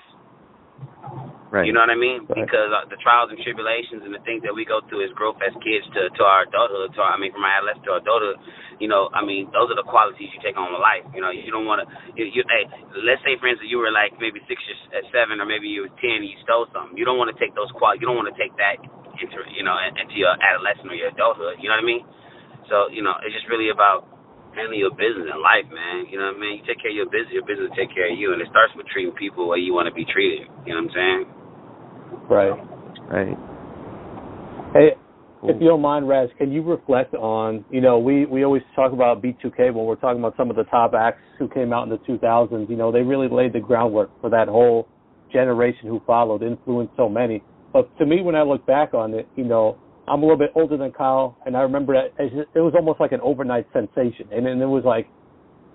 Right. You know what I mean? Right. Because uh, the trials and tribulations and the things that we go through as growth as kids to to our adulthood, to our, I mean, from our adolescence to our adulthood, you know, I mean, those are the qualities you take on with life. You know, you don't want to. You, you, hey, let's say, for instance, you were like maybe six or uh, seven, or maybe you were ten, and you stole something. You don't want to take those qual. You don't want to take that into you know into your adolescence or your adulthood. You know what I mean? So you know, it's just really about handling your business in life, man. You know what I mean? You take care of your business, your business will take care of you, and it starts with treating people the way you want to be treated. You know what I'm saying? Right. Right. Hey, if you don't mind, Raz, can you reflect on, you know, we, we always talk about B2K when we're talking about some of the top acts who came out in the 2000s. You know, they really laid the groundwork for that whole generation who followed, influenced so many. But to me, when I look back on it, you know, I'm a little bit older than Kyle, and I remember that it was almost like an overnight sensation. And then it was like,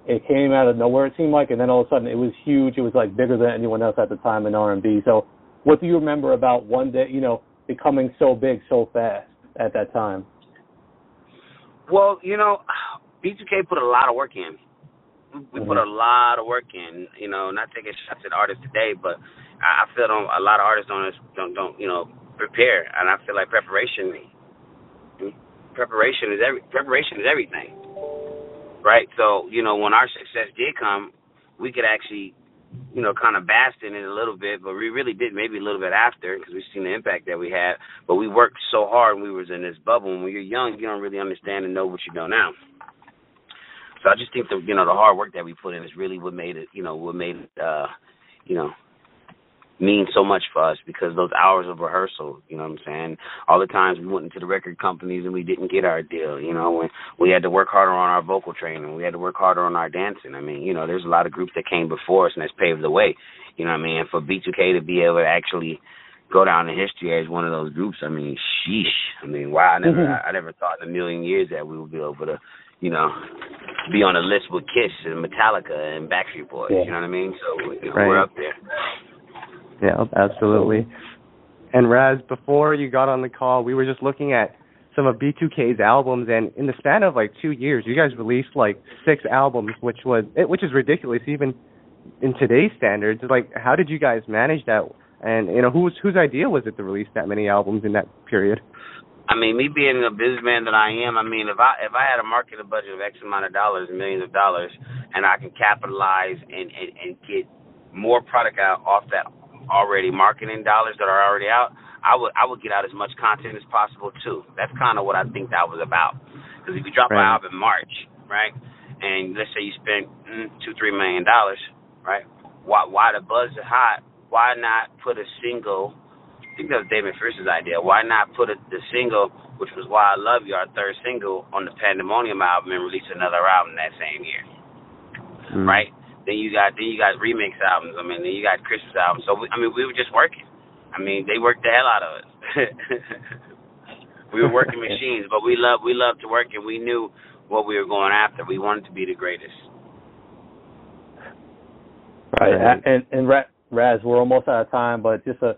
it came out of nowhere, it seemed like, and then all of a sudden it was huge. It was like bigger than anyone else at the time in R&B. So what do you remember about one day, you know, becoming so big so fast at that time? Well, you know, B2K put a lot of work in. We put a mm-hmm. lot of work in. You know, not taking shots at artists today, but I feel don't, a lot of artists don't don't don't you know prepare, and I feel like preparation preparation is every preparation is everything, right? So you know, when our success did come, we could actually you know, kind of bask in it a little bit, but we really did maybe a little bit after because we've seen the impact that we had. But we worked so hard when we was in this bubble. And when you're young, you don't really understand and know what you know now. So I just think the you know the hard work that we put in is really what made it you know what made it uh you know mean so much for us because those hours of rehearsal, you know what I'm saying? All the times we went into the record companies and we didn't get our deal, you know, when we had to work harder on our vocal training, we had to work harder on our dancing. I mean, you know, there's a lot of groups that came before us and that's paved the way. You know what I mean? And for B2K to be able to actually go down in history as one of those groups, I mean, sheesh. I mean, wow, I never mm-hmm. I, I never thought in a million years that we would be able to you know, be on a list with Kiss and Metallica and Backstreet Boys. Yeah. You know what I mean? So you know, right. we're up there. Yeah, absolutely. And Raz, before you got on the call, we were just looking at some of B2K's albums, and in the span of like two years, you guys released like six albums, which was eh, which is ridiculous even in today's standards. Like, how did you guys manage that? And you know, whose whose idea was it to release that many albums in that period? I mean, me being a businessman that I am, I mean, if I if I had a marketing budget of X amount of dollars, millions of dollars, and I can capitalize and and, and get more product out off that already marketing dollars that are already out, I would I would get out as much content as possible too. That's kind of what I think that was about. Because if you drop right. an album in March, right, and let's say you spent mm, two three million dollars, right? Why why the buzz is hot? Why not put a single? I think that was David Fierce's idea. Why not put a, the single, which was Why I Love You, our third single, on the Pandemonium album and release another album that same year, mm. right? Then you got then you got remix albums. I mean, then you got Christmas albums. So we, I mean, we were just working. I mean, they worked the hell out of us. we were working machines, but we love we love to work, and we knew what we were going after. We wanted to be the greatest. Right, and and Raz, we're almost out of time, but just a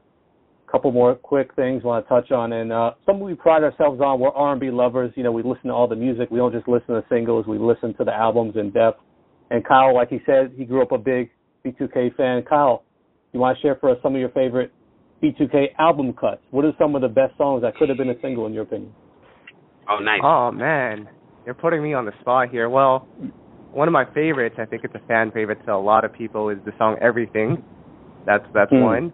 couple more quick things I want to touch on. And uh, something we pride ourselves on, we're R&B lovers. You know, we listen to all the music. We don't just listen to singles. We listen to the albums in depth. And Kyle, like he said, he grew up a big B2K fan. Kyle, you want to share for us some of your favorite B2K album cuts? What are some of the best songs that could have been a single in your opinion? Oh, nice. Oh man, you're putting me on the spot here. Well, one of my favorites, I think it's a fan favorite to a lot of people, is the song "Everything." That's that's hmm. one.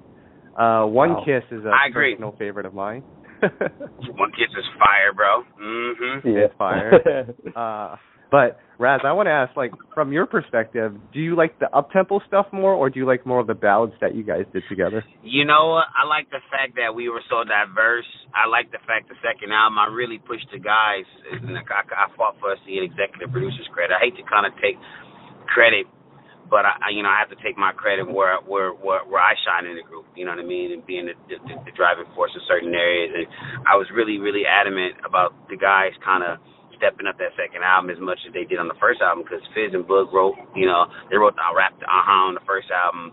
Uh, one wow. kiss is a personal favorite of mine. One Kiss is fire, bro. Mm-hmm. Yeah. It's fire. uh, but Raz, I want to ask, like, from your perspective, do you like the up tempo stuff more, or do you like more of the ballads that you guys did together? You know, I like the fact that we were so diverse. I like the fact the second album I really pushed the guys. And I, I fought for us to get executive producers credit. I hate to kind of take credit, but I, you know, I have to take my credit where where where, where I shine in the group. You know what I mean, and being the, the, the driving force in certain areas. And I was really really adamant about the guys kind of stepping up that second album as much as they did on the first album because Fizz and Boog wrote, you know, they wrote the rap uh-huh on the first album,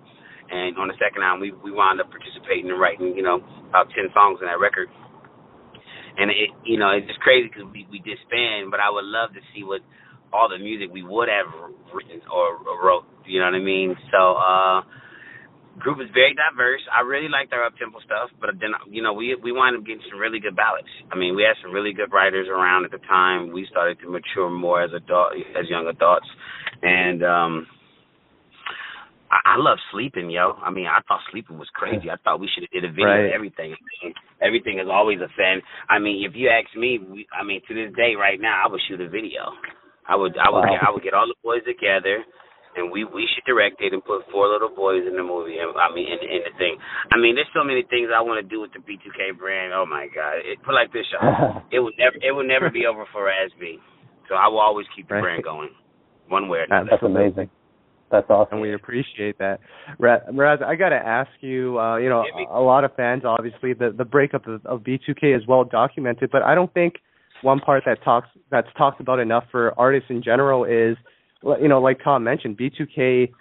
and on the second album we we wound up participating and writing, you know, about ten songs in that record. And it, you know, it's just crazy because we we disband, but I would love to see what all the music we would have written or wrote. You know what I mean? So. uh group is very diverse. I really liked our up tempo stuff, but then you know we we wound up getting some really good ballads. I mean, we had some really good writers around at the time. We started to mature more as adult as young adults, and um I, I love sleeping, yo. I mean, I thought sleeping was crazy. I thought we should have did a video right. of everything. Everything is always a fan. I mean, if you ask me, we, I mean, to this day, right now, I would shoot a video. I would, I would, wow. get, I would get all the boys together and we we should direct it and put four little boys in the movie. And I mean, in, in the thing. I mean, there's so many things I want to do with the B2K brand. Oh my God! It, put like this, y'all. it will never it would never be over for SB. So I will always keep the brand going, one way or another. That's amazing. That's awesome. And we appreciate that. Raz, I got to ask you, uh, you know, a lot of fans, obviously, the, the breakup of, of B2K is well documented, but I don't think one part that talks that's talked about enough for artists in general is – you know, like Tom mentioned, B2K,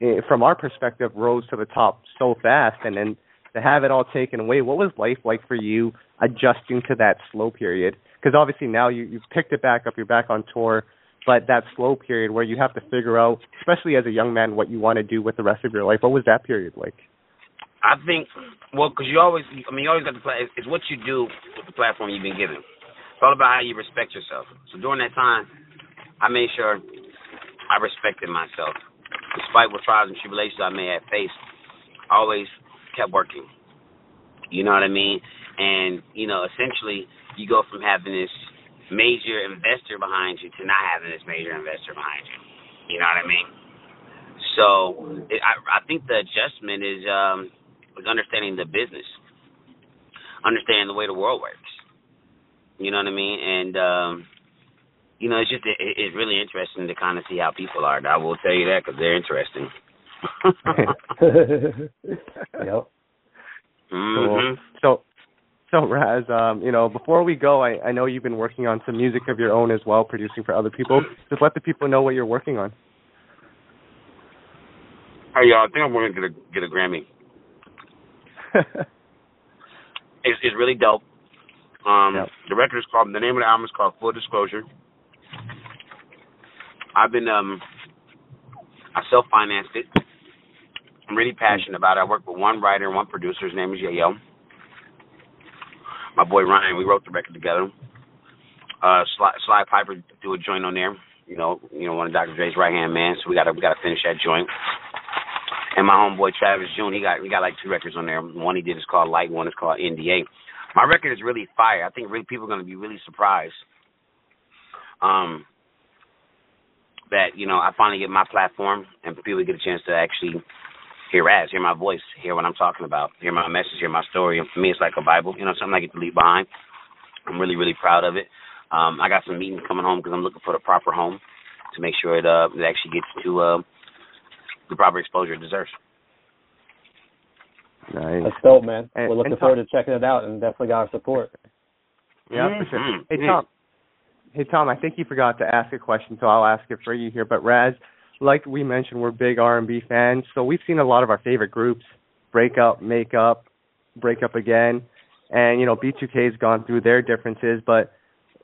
eh, from our perspective, rose to the top so fast, and then to have it all taken away, what was life like for you adjusting to that slow period? Because obviously now you you've picked it back up, you're back on tour, but that slow period where you have to figure out, especially as a young man, what you want to do with the rest of your life. What was that period like? I think, well, because you always, I mean, you always got to play. It's what you do with the platform you've been given. It's all about how you respect yourself. So during that time, I made sure I respected myself. Despite what trials and tribulations I may have faced, I always kept working. You know what I mean? And, you know, essentially you go from having this major investor behind you to not having this major investor behind you. You know what I mean? So it, I, I think the adjustment is um, is understanding the business, understanding the way the world works. You know what I mean? And um, you know, it's just it, it's really interesting to kind of see how people are. I will tell you that because they're interesting. yep. Mm-hmm. Cool. So, so Raz, um, you know, before we go, I, I know you've been working on some music of your own as well, producing for other people. Just let the people know what you're working on. Hey, y'all, I think I'm going to get a get a Grammy. it's, it's really dope. Um, yep. The record is called. The name of the album is called Full Disclosure. I've been um I self financed it. I'm really passionate about it. I work with one writer and one producer. His name is Yayo. My boy Ryan, we wrote the record together. Uh Sly, Sly Pyper do a joint on there. You know, you know, one of Dr. Dre's right hand man, so we gotta we gotta finish that joint. And my homeboy Travis June, he got we got like two records on there. One he did is called Light, one is called NDA. My record is really fire. I think really people are gonna be really surprised. Um that you know I finally get my platform and people get a chance to actually hear Raz, hear my voice, hear what I'm talking about, hear my message, hear my story. And for me, it's like a Bible, you know, something I get to leave behind. I'm really, really proud of it. Um, I got some meetings coming home because I'm looking for the proper home to make sure it uh it actually gets to uh the proper exposure it deserves. Nice. That's dope, man. And, We're looking forward to checking it out and definitely got our support. Yeah, mm-hmm. for sure. Hey Tom, Hey Tom, I think you forgot to ask a question, so I'll ask it for you here. But Raz, like we mentioned, we're big R and B fans, so we've seen a lot of our favorite groups break up, make up, break up again, and you know B2K's gone through their differences. But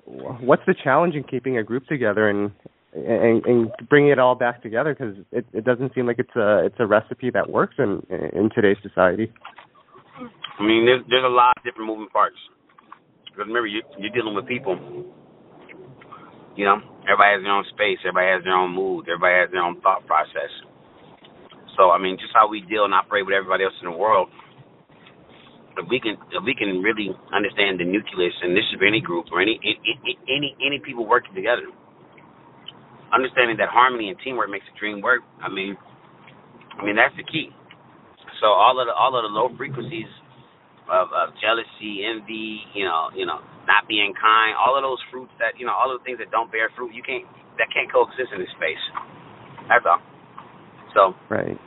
what's the challenge in keeping a group together and and, and bringing it all back together? Because it, it doesn't seem like it's a it's a recipe that works in in today's society. I mean, there's there's a lot of different moving parts. Because remember, you, you're dealing with people you know, everybody has their own space, everybody has their own mood, everybody has their own thought process. So I mean, just how we deal and operate with everybody else in the world, if we can if we can really understand the nucleus, and this is for any group or any any any, any people working together, understanding that harmony and teamwork makes the dream work. I mean, I mean that's the key. So all of the all of the low frequencies of, of jealousy, envy, you know, you know, not being kind, all of those fruits that you know, all of the things that don't bear fruit, you can't that can't coexist in this space. That's all. So right.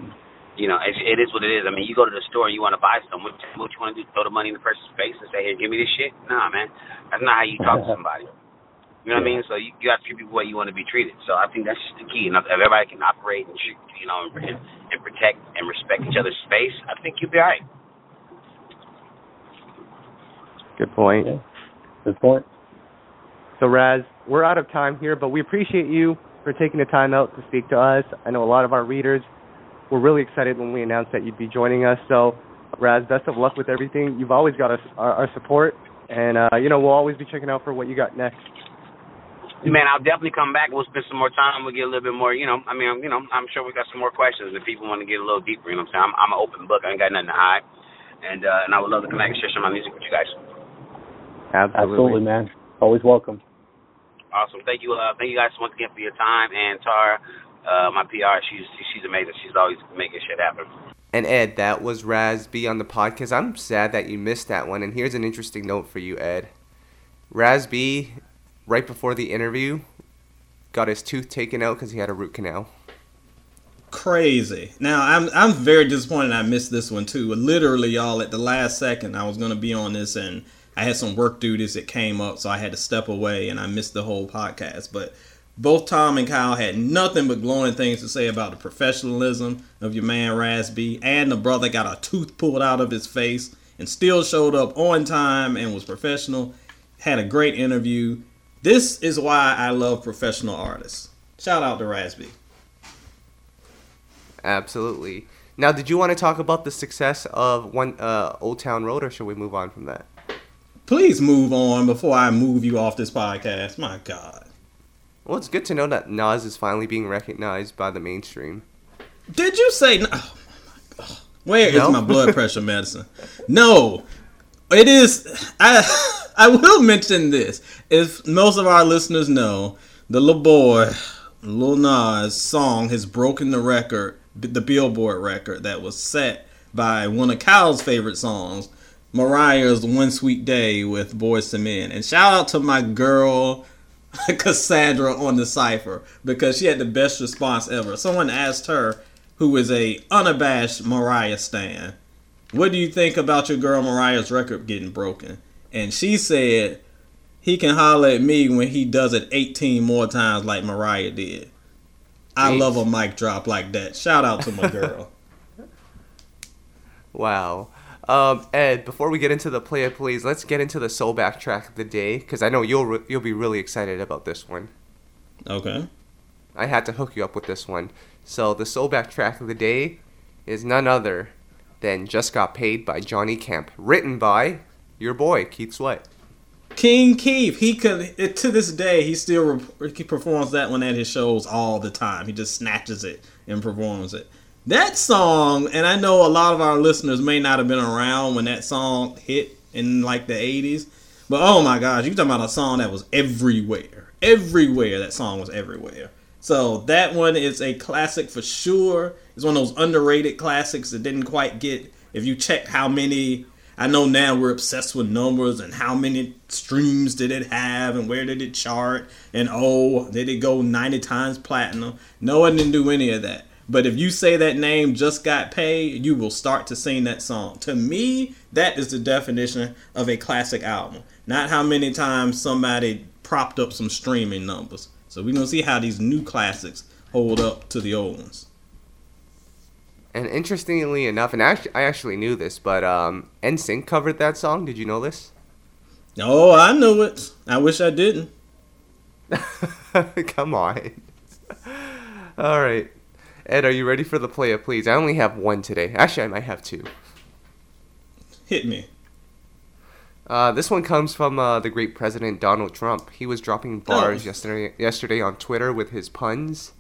You know, it, it is what it is. I mean, you go to the store and you want to buy something. What, what you want to do? Throw the money in the person's face and say, "Here, give me this shit." Nah, man, that's not how you talk to somebody. You know what I mean? So you, you got to treat people the way you want to be treated. So I think that's just the key. And if everybody can operate and you know and, and protect and respect each other's space, I think you'll be all right. Good point. Yeah. Good point. So Raz, we're out of time here, but we appreciate you for taking the time out to speak to us. I know a lot of our readers were really excited when we announced that you'd be joining us. So, Raz, best of luck with everything. You've always got us, our, our support, and uh, you know we'll always be checking out for what you got next. Man, I'll definitely come back. We'll spend some more time. We'll get a little bit more. You know, I mean, you know, I'm sure we got some more questions if people want to get a little deeper. You know, what I'm saying I'm, I'm an open book. I ain't got nothing to hide, and uh, and I would love to connect and share some of my music with you guys. Absolutely, Absolutely man. Always welcome. Awesome. Thank you. Uh, thank you guys once again for your time. And Tara, uh, my PR, she's she's amazing. She's always making shit happen. And Ed, that was Raz B on the podcast. I'm sad that you missed that one. And here's an interesting note for you, Ed. Raz B, right before the interview, got his tooth taken out because he had a root canal. Crazy. Now I'm I'm very disappointed I missed this one too. Literally, y'all, at the last second, I was gonna be on this and I had some work duties that came up, so I had to step away and I missed the whole podcast. But both Tom and Kyle had nothing but glowing things to say about the professionalism of your man Raz B, and the brother got a tooth pulled out of his face and still showed up on time and was professional. Had a great interview. This is why I love professional artists. Shout out to Raz B. Absolutely. Now, did you want to talk about the success of one uh, Old Town Road, or should we move on from that? Please move on before I move you off this podcast. My God. Well, it's good to know that Nas is finally being recognized by the mainstream. Did you say? Oh my God. Where is No? my blood pressure medicine? No, it is. I I will mention this. If most of our listeners know, the little boy, Lil Nas song has broken the record, the Billboard record that was set by one of Kyle's favorite songs, Mariah's "One Sweet Day" with Boyz II Men. And shout out to my girl. Cassandra on the cipher because she had the best response ever. Someone asked her, who is a unabashed Mariah stan, what do you think about your girl Mariah's record getting broken? And she said, he can holler at me when he does it 18 more times like Mariah did. I Jeez. love a mic drop like that. Shout out to my girl. Wow. Um, Ed, before we get into the play it please, let's get into the soulback track of the day because I know you'll re- you'll be really excited about this one. okay. I had to hook you up with this one. So the soulback track of the day is none other than "Just Got Paid" by Johnny Kemp, written by your boy Keith Sweat. King Keith, he could to this day he still re- he performs that one at his shows all the time. He just snatches it and performs it. That song, and I know a lot of our listeners may not have been around when that song hit in like the '80s, but oh my gosh, you talking about a song that was everywhere, everywhere. That song was everywhere. So that one is a classic for sure. It's one of those underrated classics that didn't quite get. If you check how many I know now we're obsessed with numbers and how many streams did it have and where did it chart and oh did it go 90 times platinum no one didn't do any of that but if you say that name just got paid you will start to sing that song to me that is the definition of a classic album not how many times somebody propped up some streaming numbers so we're gonna see how these new classics hold up to the old ones And interestingly enough, and actually, I actually knew this, but um, NSYNC covered that song. Did you know this? oh i knew it i wish i didn't Come on. All right. Ed, are you ready for the play it please? I only have one today. Actually, I might have two. hit me Uh, this one comes from uh, the great President Donald Trump. He was dropping bars Oh. yesterday yesterday on Twitter with his puns.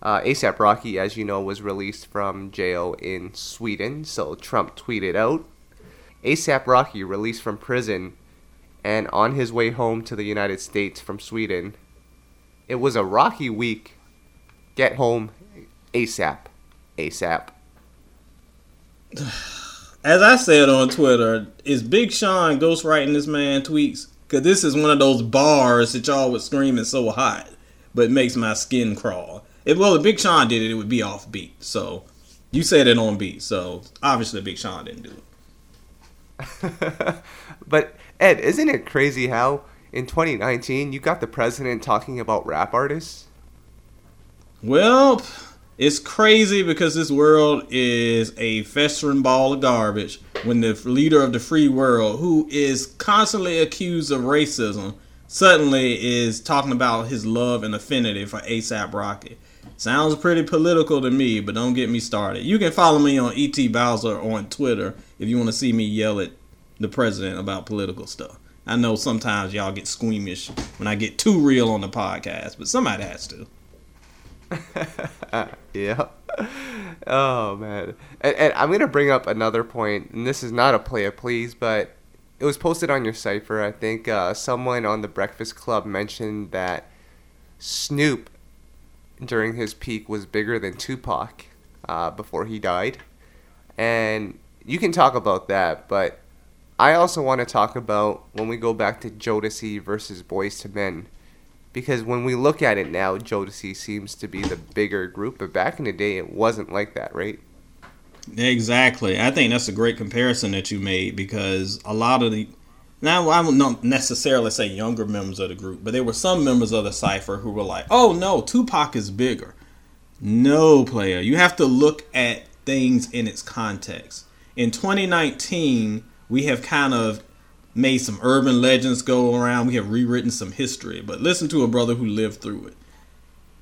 Uh, ASAP Rocky, as you know, was released from jail in Sweden. So Trump tweeted out, ASAP Rocky released from prison and on his way home to the United States from Sweden. It was a rocky week. Get home ASAP. ASAP. As I said on Twitter, is Big Sean ghostwriting this man tweets? Because this is one of those bars that y'all was screaming so hot, but it makes my skin crawl. If, well, if Big Sean did it, it would be off beat. So you said it on beat. So obviously Big Sean didn't do it. but Ed, isn't it crazy how in 2019 you got the president talking about rap artists? Well, it's crazy because this world is a festering ball of garbage when the leader of the free world, who is constantly accused of racism, suddenly is talking about his love and affinity for ASAP Rocky. Sounds pretty political to me, but don't get me started. You can follow me on ET Bowser on Twitter if you want to see me yell at the president about political stuff. I know sometimes y'all get squeamish when I get too real on the podcast, but somebody has to. yeah. Oh man. And, and, I'm gonna bring up another point, and this is not a play of please, but it was posted on your cipher. I think uh, someone on the Breakfast Club mentioned that Snoop during his peak was bigger than Tupac uh, before he died, and you can talk about that, but I also want to talk about when we go back to Jodeci versus Boyz II Men because when we look at it now, Jodeci seems to be the bigger group, but back in the day, it wasn't like that, right? Exactly. I think that's a great comparison that you made because a lot of the now I not necessarily say younger members of the group, but there were some members of the cipher who were like, "Oh no, Tupac is bigger." No, player, you have to look at things in its context. In 2019, we have kind of made some urban legends go around. We have rewritten some history. But listen to a brother who lived through it.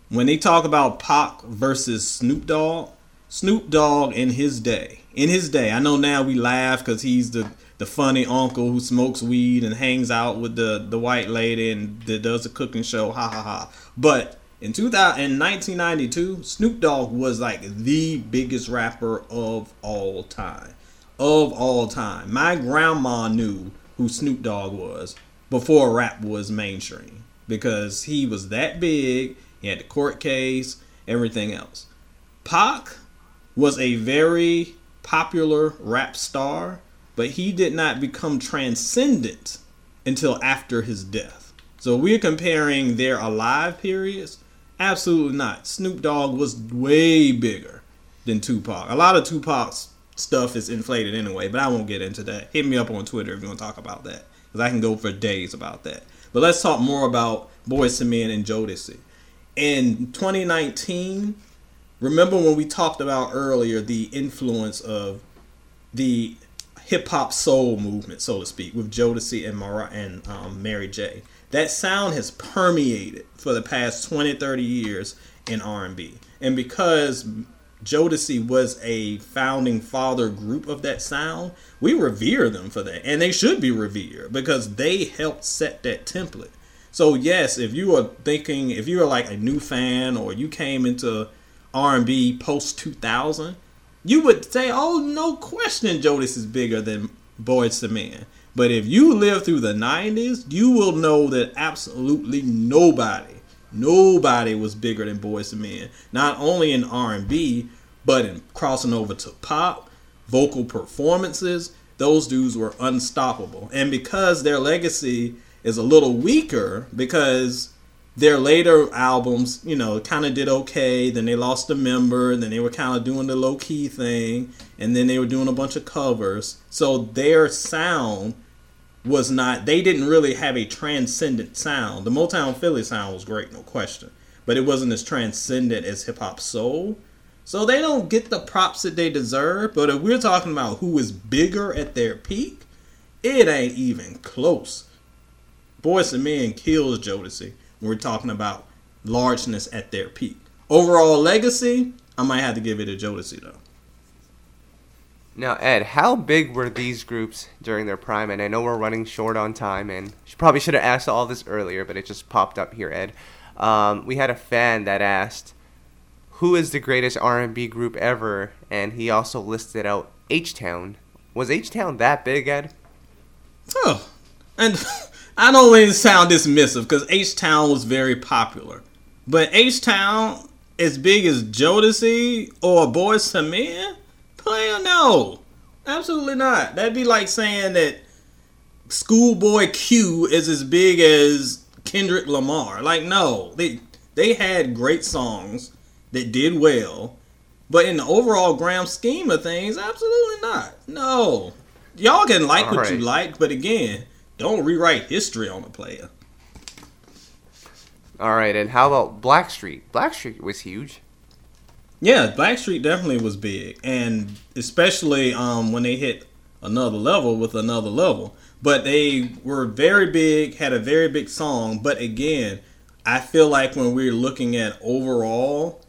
When they talk about Pac versus Snoop Dogg, Snoop Dogg in his day, in his day, I know now we laugh because he's the the funny uncle who smokes weed and hangs out with the the white lady and that does the cooking show. Ha ha ha. But in 2000 in 1992, Snoop Dogg was like the biggest rapper of all time. Of all time. My grandma knew who Snoop Dogg was before rap was mainstream because he was that big. He had the court case, everything else. Pac was a very popular rap star, but he did not become transcendent until after his death. So we're comparing their alive periods. Absolutely not. Snoop Dogg was way bigger than Tupac. A lot of Tupac's stuff is inflated anyway, but I won't get into that. Hit me up on Twitter if you want to talk about that, because I can go for days about that. But let's talk more about Boyz II Men and Jodeci. In 2019, remember when we talked about earlier the influence of the hip hop soul movement, so to speak, with Jodeci and, Mar- and um, Mary J. That sound has permeated for the past 20, 30 years in R&B. And because Jodeci was a founding father group of that sound, we revere them for that. And they should be revered because they helped set that template. So yes, if you are thinking if you are like a new fan or you came into R&B post 2000, you would say, "Oh, no question Jodeci is bigger than Boyz II Men." But if you live through the 90s, you will know that absolutely nobody Nobody was bigger than Boyz II Men. Not only in R&B, but in crossing over to pop, vocal performances, those dudes were unstoppable. And because their legacy is a little weaker, because their later albums, you know, kind of did okay. Then they lost a member. Then they were kind of doing the low key thing. And then they were doing a bunch of covers. So their sound was not they didn't really have a transcendent sound. The Motown Philly sound was great, no question. But it wasn't as transcendent as hip hop soul. So they don't get the props that they deserve. But if we're talking about who is bigger at their peak, it ain't even close. Boyz and Men kills Jodeci when we're talking about largeness at their peak. Overall legacy, I might have to give it to Jodeci though. Now, Ed, how big were these groups during their prime? And I know we're running short on time, and probably should have asked all this earlier, but it just popped up here, Ed. Um, we had a fan that asked, "Who is the greatest R&B group ever?" And he also listed out H Town Was H Town that big, Ed? Oh, and I don't want to sound dismissive because H Town was very popular, but H Town as big as Jodeci or Boyz II Men? Player, no, absolutely not. That'd be like saying that Schoolboy Q is as big as Kendrick Lamar. Like, no, they they had great songs that did well, but in the overall grand scheme of things, absolutely not. No, y'all can like All what right. you like, but again, don't rewrite history on a player. All right, and how about Blackstreet? Blackstreet was huge. Yeah, Blackstreet definitely was big, and especially um, when they hit another level with another level. But they were very big, had a very big song. But again, I feel like when we're looking at overall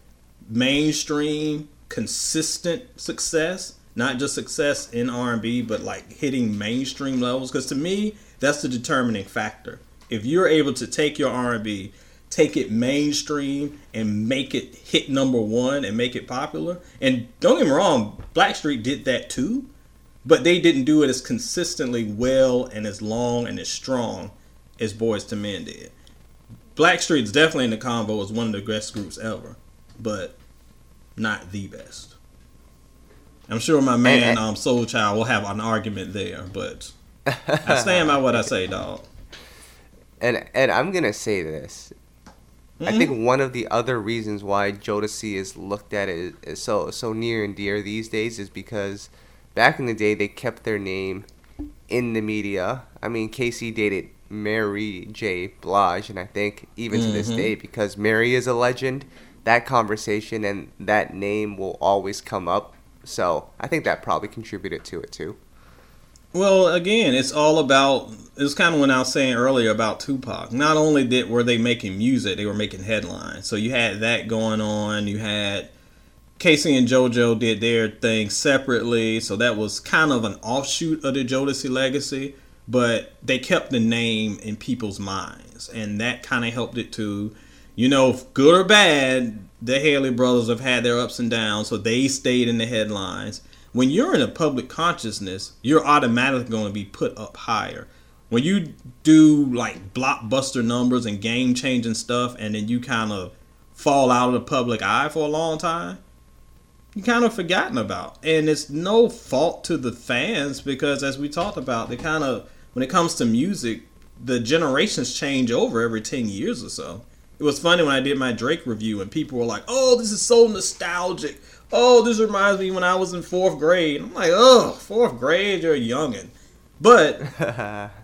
mainstream, consistent success, not just success in R&B, but like hitting mainstream levels, because to me, that's the determining factor. If you're able to take your R&B, take it mainstream and make it hit number one and make it popular. And don't get me wrong, Blackstreet did that too, but they didn't do it as consistently well and as long and as strong as Boyz II Men did. Blackstreet's definitely in the convo as one of the best groups ever, but not the best. I'm sure my man And- um, Soul Child will have an argument there, but I stand by what I say, dog. And and I'm gonna say this. I think one of the other reasons why Jodeci is looked at as, as so so near and dear these days is because back in the day they kept their name in the media. I mean, K-Ci dated Mary J. Blige, and I think even to this Mhm. day, because Mary is a legend, that conversation and that name will always come up. So I think that probably contributed to it too. Well, again, it's all about. It's kind of what I was saying earlier about Tupac. Not only did were they making music, they were making headlines. So you had that going on. You had K-Ci and JoJo did their thing separately, so that was kind of an offshoot of the Jodeci legacy. But they kept the name in people's minds, and that kind of helped it to, you know, good or bad. The Hailey brothers have had their ups and downs, so they stayed in the headlines when you're in a public consciousness, you're automatically going to be put up higher. When you do like blockbuster numbers and game changing stuff, and then you kind of fall out of the public eye for a long time, you kind of forgotten about. And it's no fault to the fans because, as we talked about, they kind of, when it comes to music, the generations change over every 10 years or so. It was funny when I did my Drake review and people were like, oh, this is so nostalgic. Oh, this reminds me when I was in fourth grade. I'm like, oh, fourth grade, you're a youngin'. But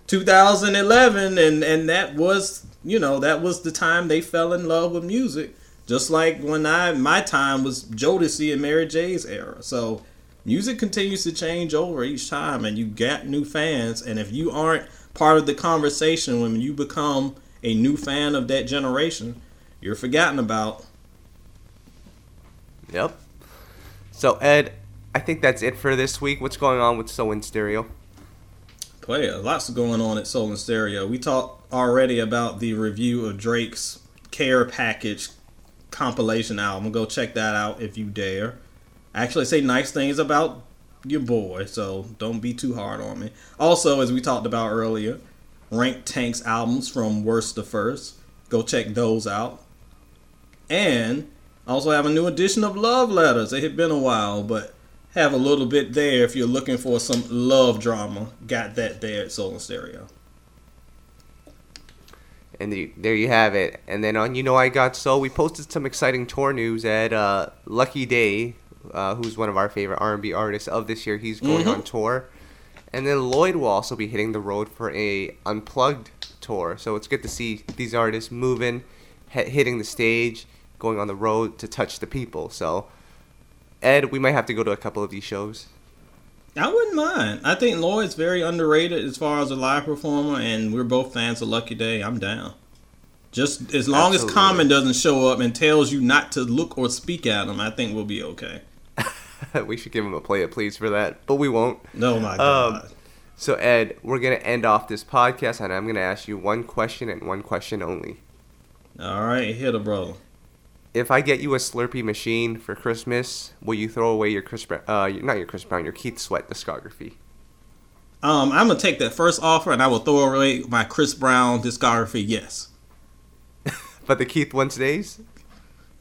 2011, and and that was, you know, that was the time they fell in love with music. Just like when I my time was Jodeci and Mary J's era. So music continues to change over each time, and you get new fans. And if you aren't part of the conversation when you become a new fan of that generation, you're forgotten about. Yep. So Ed, I think that's it for this week. What's going on with Soul in Stereo? Player, lots going on at Soul in Stereo. We talked already about the review of Drake's Care Package compilation album. Go check that out if you dare. I actually say nice things about your boy, so don't be too hard on me. Also, as we talked about earlier, Rank Tank's albums from worst to first. Go check those out. And I also have a new edition of Love Letters. It had been a while, but have a little bit there if you're looking for some love drama. Got that there at Soul in Stereo. And the, there you have it. And then on You Know I Got Soul, we posted some exciting tour news at uh, Lucky Daye, uh, who's one of our favorite R&B artists of this year. He's going Mhm. on tour. And then Lloyd will also be hitting the road for a unplugged tour. So it's good to see these artists moving, hitting the stage, going on the road to touch the people. So Ed, we might have to go to a couple of these shows. I wouldn't mind. I think Lloyd's very underrated as far as a live performer, and we're both fans of Lucky Daye. I'm down. Just as long Absolutely. as Common doesn't show up and tells you not to look or speak at him, I think we'll be okay. we should give him a play it please for that, but we won't. No, my Um, God. So Ed, we're gonna end off this podcast, and I'm gonna ask you one question and one question only. All right, hit a brother. If I get you a Slurpee machine for Christmas, will you throw away your Chris, Br- uh, not your Chris Brown, your Keith Sweat discography? Um, I'm gonna take that first offer, and I will throw away my Chris Brown discography. Yes. But the Keith one stays.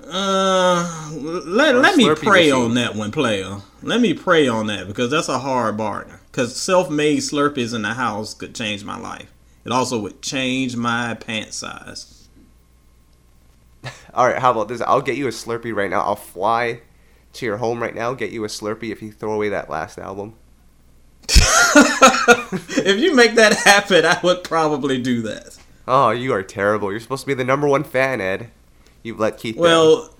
Uh, let, Or let me pray machine. on that one, player. Let me pray on that because that's a hard bargain. Because self-made Slurpees in the house could change my life. It also would change my pant size. All right, how about this? I'll get you a Slurpee right now. I'll fly to your home right now, get you a Slurpee if you throw away that last album. if you make that happen, I would probably do that. Oh, you are terrible. You're supposed to be the number one fan, Ed. You've let Keith down. Well,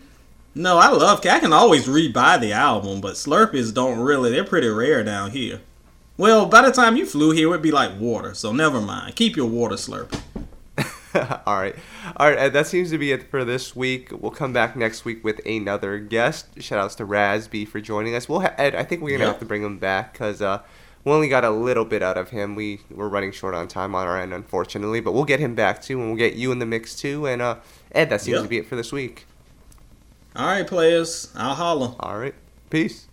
no, I love. I can always rebuy the album, but Slurpees don't really. They're pretty rare down here. Well, by the time you flew here, it'd be like water. So never mind. Keep your water Slurpee. all right, all right. Ed, that seems to be it for this week. We'll come back next week with another guest. Shout outs to Raz B for joining us. We'll ha- Ed. I think we're gonna Yeah. have to bring him back because uh, we only got a little bit out of him. We we're running short on time on our end, unfortunately. But we'll get him back too, and we'll get you in the mix too. And uh, Ed, that seems Yeah. to be it for this week. All right, players. I'll holler. All right, peace.